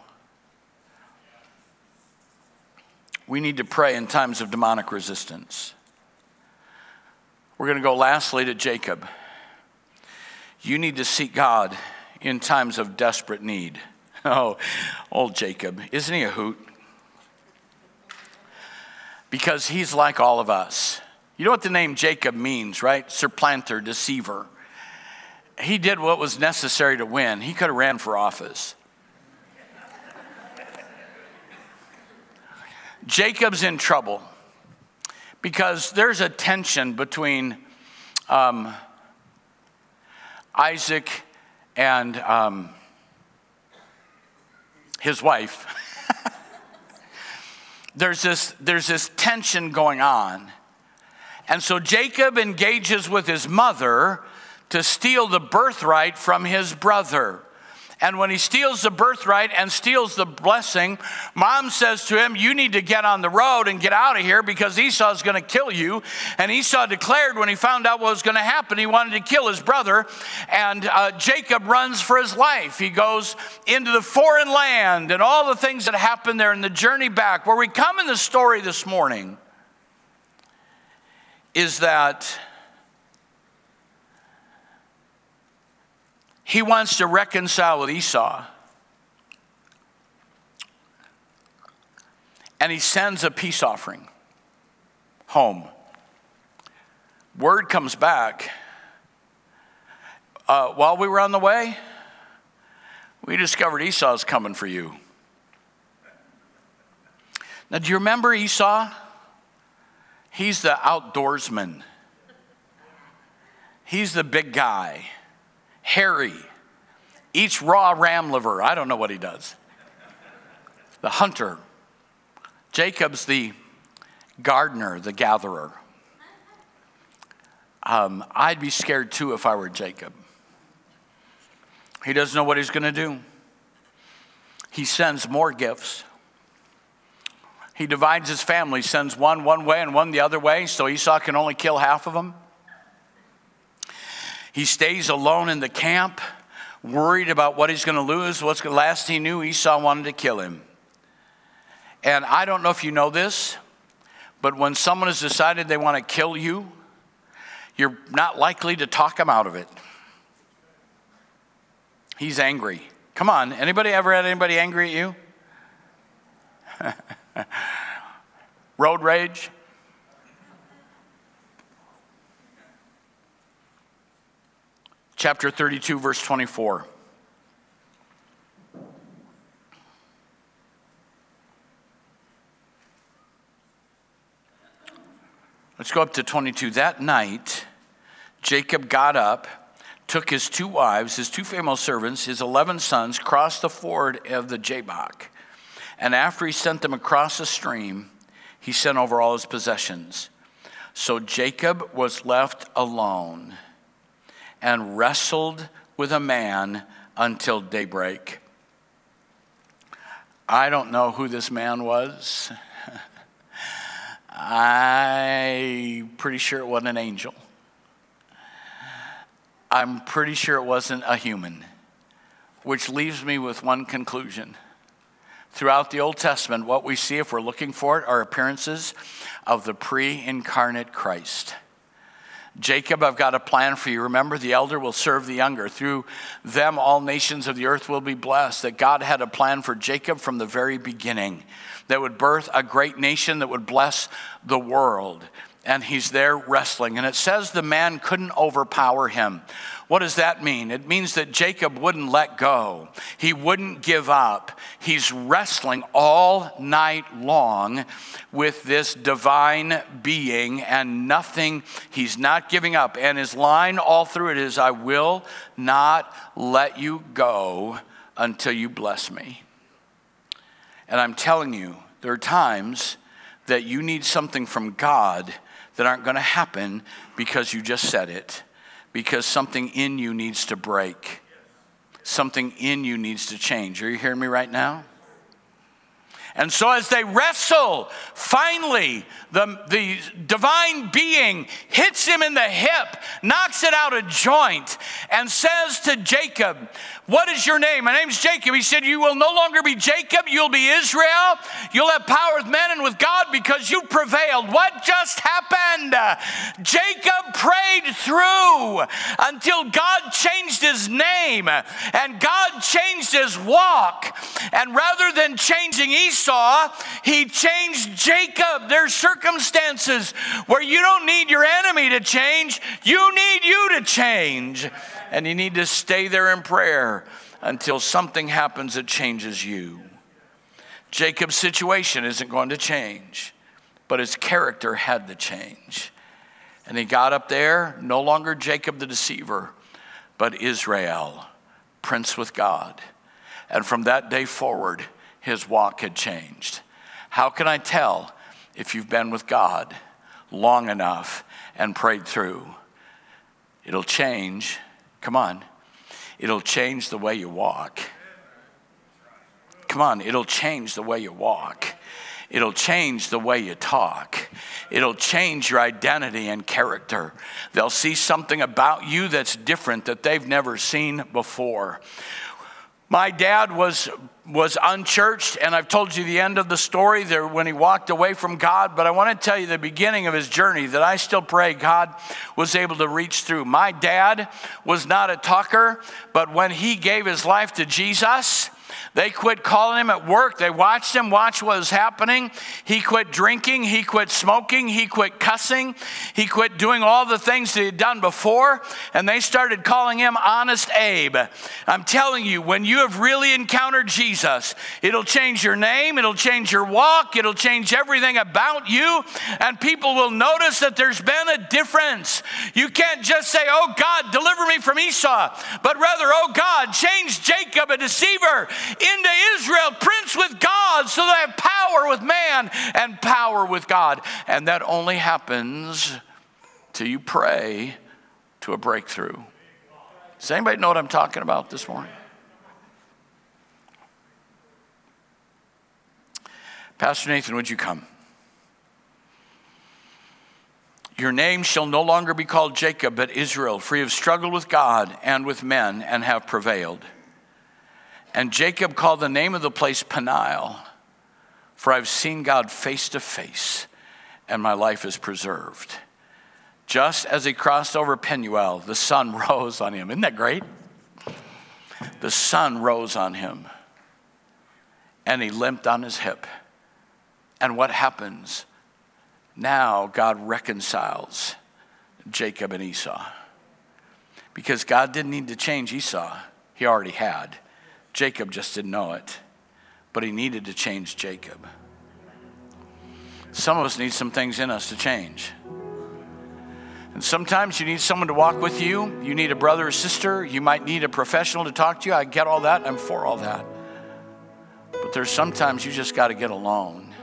We need to pray in times of demonic resistance. We're going to go lastly to Jacob. You need to seek God in times of desperate need. [LAUGHS] Oh, old Jacob, isn't he a hoot? Because he's like all of us. You know what the name Jacob means, right? Supplanter, deceiver. He did what was necessary to win. He could have ran for office. Jacob's in trouble because there's a tension between um, Isaac and um, his wife. [LAUGHS] there's, this, there's this tension going on. And so Jacob engages with his mother to steal the birthright from his brother. And when he steals the birthright and steals the blessing, mom says to him, You need to get on the road and get out of here because Esau's going to kill you. And Esau declared when he found out what was going to happen, he wanted to kill his brother. And uh, Jacob runs for his life. He goes into the foreign land and all the things that happen there in the journey back. Where we come in the story this morning is that he wants to reconcile with Esau. And he sends a peace offering home. Word comes back. Uh, while we were on the way, we discovered Esau's coming for you. Now, do you remember Esau? He's the outdoorsman, he's the big guy hairy, eats raw ram liver. I don't know what he does. The hunter. Jacob's the gardener, the gatherer. Um, I'd be scared too if I were Jacob. He doesn't know what he's going to do. He sends more gifts. He divides his family, sends one one way and one the other way, so Esau can only kill half of them. He stays alone in the camp, worried about what he's going to lose. What's the last he knew, Esau wanted to kill him. And I don't know if you know this, but when someone has decided they want to kill you, you're not likely to talk him out of it. He's angry. Come on, anybody ever had anybody angry at you? [LAUGHS] [LAUGHS] Road rage? chapter 32, verse 24. Let's go up to 22. That night, Jacob got up, took his two wives, his two female servants, his 11 sons, crossed the ford of the Jabbok. And after he sent them across the stream, he sent over all his possessions. So Jacob was left alone and wrestled with a man until daybreak. I don't know who this man was. [LAUGHS] I'm pretty sure it wasn't an angel. I'm pretty sure it wasn't a human, which leaves me with one conclusion. Throughout the Old Testament, what we see, if we're looking for it, are appearances of the pre incarnate Christ. Jacob, I've got a plan for you. Remember, the elder will serve the younger. Through them, all nations of the earth will be blessed. That God had a plan for Jacob from the very beginning that would birth a great nation that would bless the world. And he's there wrestling. And it says the man couldn't overpower him. What does that mean? It means that Jacob wouldn't let go, he wouldn't give up. He's wrestling all night long with this divine being, and nothing, he's not giving up. And his line all through it is I will not let you go until you bless me. And I'm telling you, there are times that you need something from God that aren't going to happen because you just said it because something in you needs to break. Something in you needs to change. Are you hearing me right now? And so, as they wrestle, finally, the, the divine being hits him in the hip, knocks it out a joint, and says to Jacob, What is your name? My name's Jacob. He said, You will no longer be Jacob, you'll be Israel. You'll have power with men and with God because you prevailed. What just happened? Jacob prayed through until God changed his name and God changed his walk. And rather than changing Esau, he changed Jacob. There's circumstances where you don't need your enemy to change, you need you to change. And you need to stay there in prayer until something happens that changes you. Jacob's situation isn't going to change, but his character had to change. And he got up there, no longer Jacob the deceiver, but Israel, prince with God. And from that day forward, his walk had changed. How can I tell if you've been with God long enough and prayed through? It'll change. Come on. It'll change the way you walk. Come on, it'll change the way you walk. It'll change the way you talk. It'll change your identity and character. They'll see something about you that's different that they've never seen before. My dad was, was unchurched, and I've told you the end of the story there when he walked away from God. But I want to tell you the beginning of his journey that I still pray God was able to reach through. My dad was not a talker, but when he gave his life to Jesus, they quit calling him at work. They watched him, watch what was happening. He quit drinking. He quit smoking. He quit cussing. He quit doing all the things that he had done before. And they started calling him Honest Abe. I'm telling you, when you have really encountered Jesus, it'll change your name, it'll change your walk, it'll change everything about you. And people will notice that there's been a difference. You can't just say, Oh God, deliver me from Esau, but rather, Oh God, change Jacob, a deceiver into Israel, prince with God, so they have power with man and power with God. And that only happens till you pray to a breakthrough. Does anybody know what I'm talking about this morning? Pastor Nathan, would you come? Your name shall no longer be called Jacob, but Israel, for you have struggled with God and with men and have prevailed. And Jacob called the name of the place Peniel, for I've seen God face to face, and my life is preserved. Just as he crossed over Penuel, the sun [LAUGHS] rose on him. Isn't that great? The sun rose on him, and he limped on his hip. And what happens? Now God reconciles Jacob and Esau. Because God didn't need to change Esau, he already had. Jacob just didn't know it, but he needed to change Jacob. Some of us need some things in us to change. And sometimes you need someone to walk with you. You need a brother or sister. You might need a professional to talk to you. I get all that. I'm for all that. But there's sometimes you just got to get alone.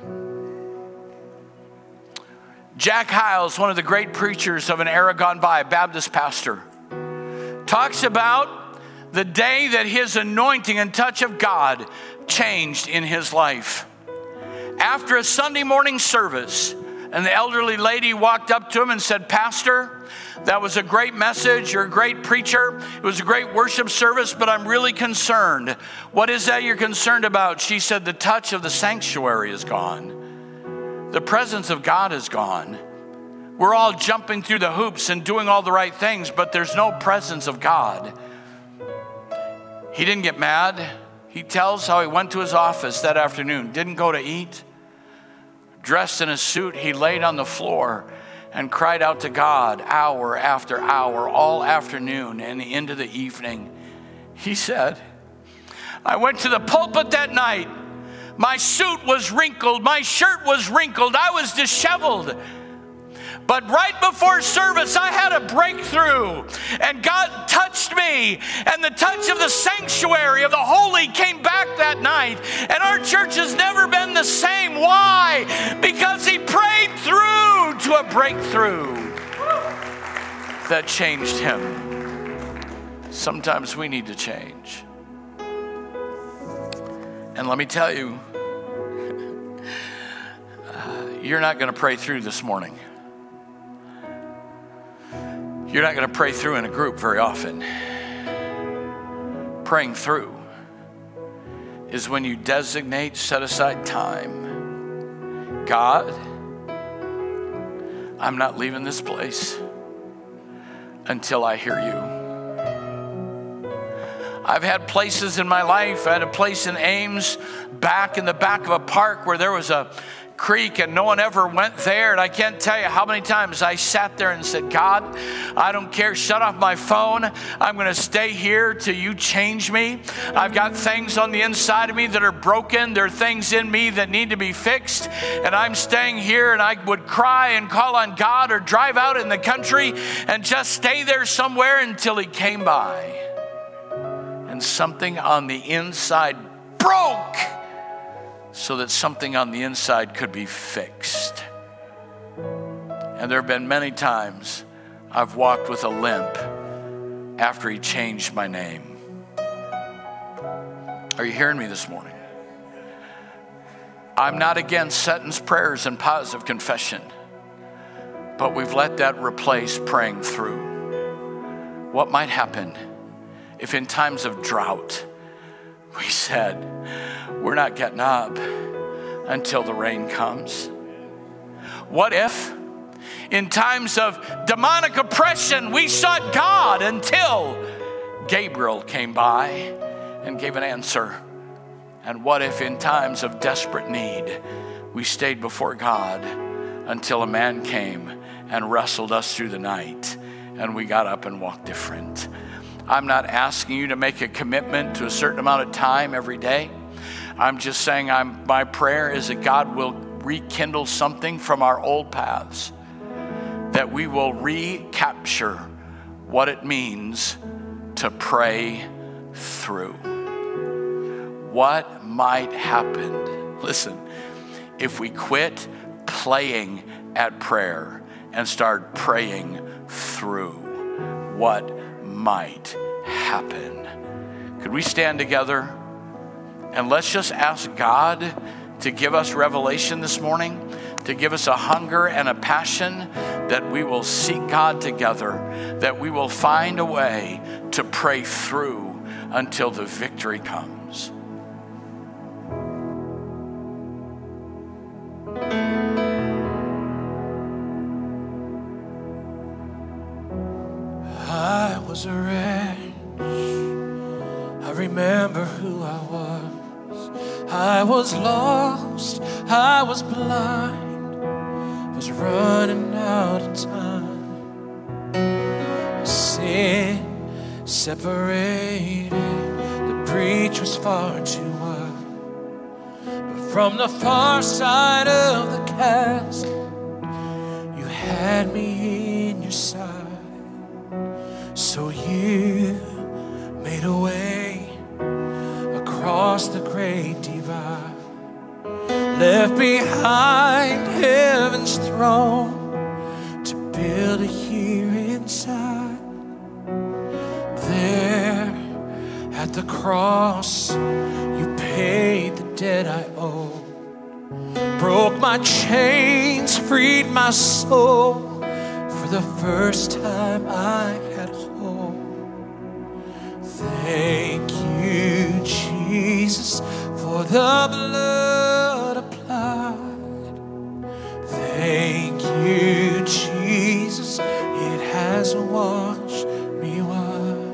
Jack Hyles, one of the great preachers of an era gone by, Baptist pastor, talks about the day that his anointing and touch of God changed in his life. After a Sunday morning service, the elderly lady walked up to him and said, Pastor, that was a great message. You're a great preacher. It was a great worship service, but I'm really concerned. What is that you're concerned about? She said, The touch of the sanctuary is gone, the presence of God is gone. We're all jumping through the hoops and doing all the right things, but there's no presence of God. He didn't get mad. He tells how he went to his office that afternoon, didn't go to eat. Dressed in a suit, he laid on the floor and cried out to God hour after hour, all afternoon and into the evening. He said, I went to the pulpit that night. My suit was wrinkled, my shirt was wrinkled, I was disheveled. But right before service, I had a breakthrough, and God touched me, and the touch of the sanctuary of the holy came back that night. And our church has never been the same. Why? Because He prayed through to a breakthrough that changed Him. Sometimes we need to change. And let me tell you, [LAUGHS] uh, you're not going to pray through this morning. You're not going to pray through in a group very often. Praying through is when you designate, set aside time. God, I'm not leaving this place until I hear you. I've had places in my life. I had a place in Ames, back in the back of a park where there was a creek and no one ever went there. And I can't tell you how many times I sat there and said, God, I don't care. Shut off my phone. I'm going to stay here till you change me. I've got things on the inside of me that are broken. There are things in me that need to be fixed. And I'm staying here and I would cry and call on God or drive out in the country and just stay there somewhere until He came by. And something on the inside broke so that something on the inside could be fixed. And there have been many times I've walked with a limp after he changed my name. Are you hearing me this morning? I'm not against sentence prayers and positive confession, but we've let that replace praying through. What might happen if, in times of drought, we said, We're not getting up until the rain comes? What if, in times of demonic oppression, we sought God until Gabriel came by and gave an answer? And what if, in times of desperate need, we stayed before God until a man came and wrestled us through the night and we got up and walked different? I'm not asking you to make a commitment to a certain amount of time every day. I'm just saying I'm, my prayer is that God will rekindle something from our old paths, that we will recapture what it means to pray through. What might happen? Listen, if we quit playing at prayer and start praying through, what might happen. Could we stand together and let's just ask God to give us revelation this morning, to give us a hunger and a passion that we will seek God together, that we will find a way to pray through until the victory comes. Was a wretch. I remember who I was. I was lost. I was blind. Was running out of time. Sin separated. The breach was far too wide. But from the far side of the chasm, you had me in your side. So you made a way across the great divide, left behind heaven's throne to build a here inside. There at the cross, you paid the debt I owed, broke my chains, freed my soul. For the first time, I had hope. Thank you, Jesus, for the blood applied. Thank you, Jesus, it has washed me white.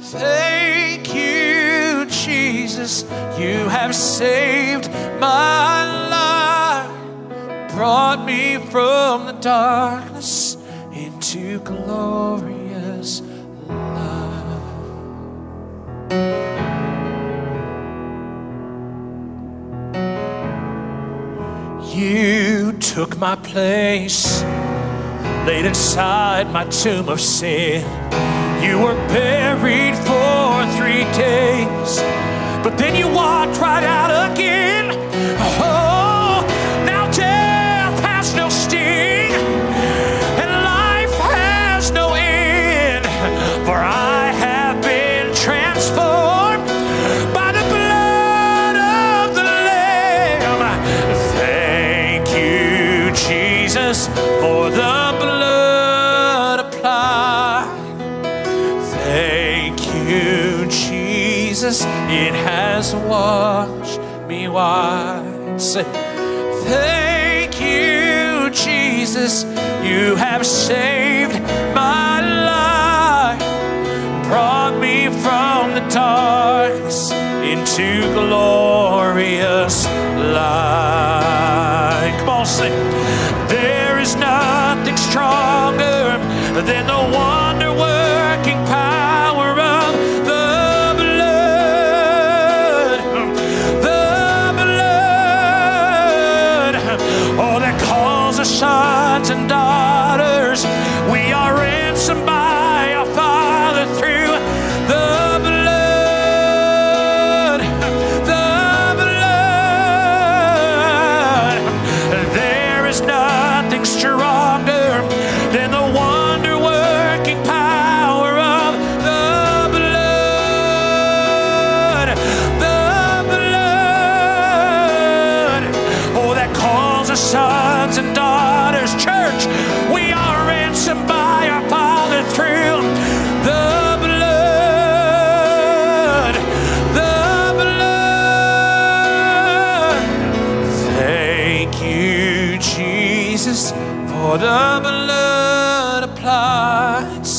Thank you, Jesus, you have saved my life. brought me from the darkness took my place, laid inside my tomb of sin. You were buried for three days, but then you walked right out again. Oh, washed me white. Say, Thank you, Jesus. You have saved my life. Brought me from the darkness into glorious light. Come on, sing. There is nothing stronger than the wonder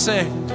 Say,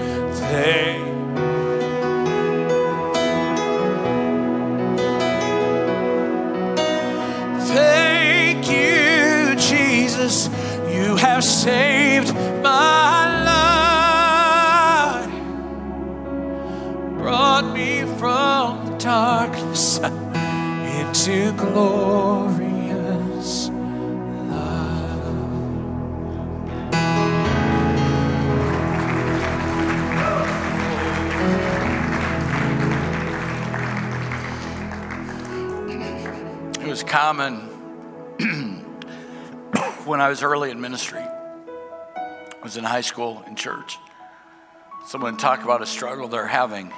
early in ministry. I was in high school in church. Someone would talk about a struggle they're having.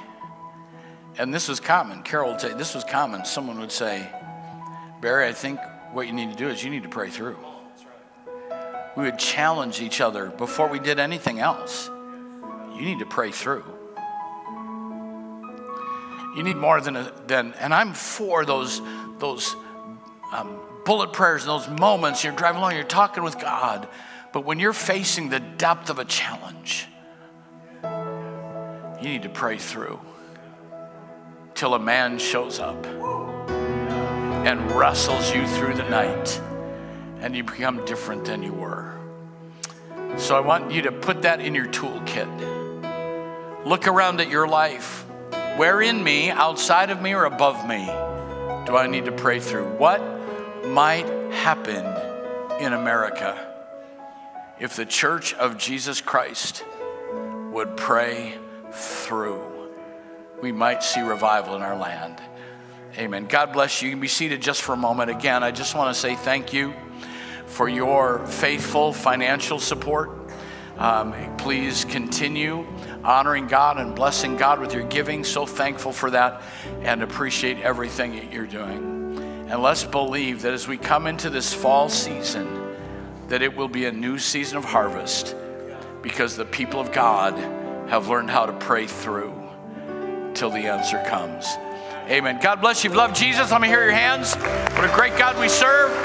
And this was common. Carol would say, this was common. Someone would say, Barry, I think what you need to do is you need to pray through. We would challenge each other before we did anything else. You need to pray through. You need more than a, than, and I'm for those those um, bullet prayers in those moments. You're driving along, you're talking with God, but when you're facing the depth of a challenge, you need to pray through till a man shows up and wrestles you through the night, and you become different than you were. So I want you to put that in your toolkit. Look around at your life. Where in me, outside of me, or above me, do I need to pray through? What might happen in America if the church of Jesus Christ would pray through? We might see revival in our land. Amen. God bless you. You can be seated just for a moment. Again, I just want to say thank you for your faithful financial support. Um, please continue honoring God and blessing God with your giving. So thankful for that and appreciate everything that you're doing. And let's believe that as we come into this fall season, that it will be a new season of harvest because the people of God have learned how to pray through till the answer comes. Amen. God bless you. Love Jesus, let me hear your hands. What a great God we serve.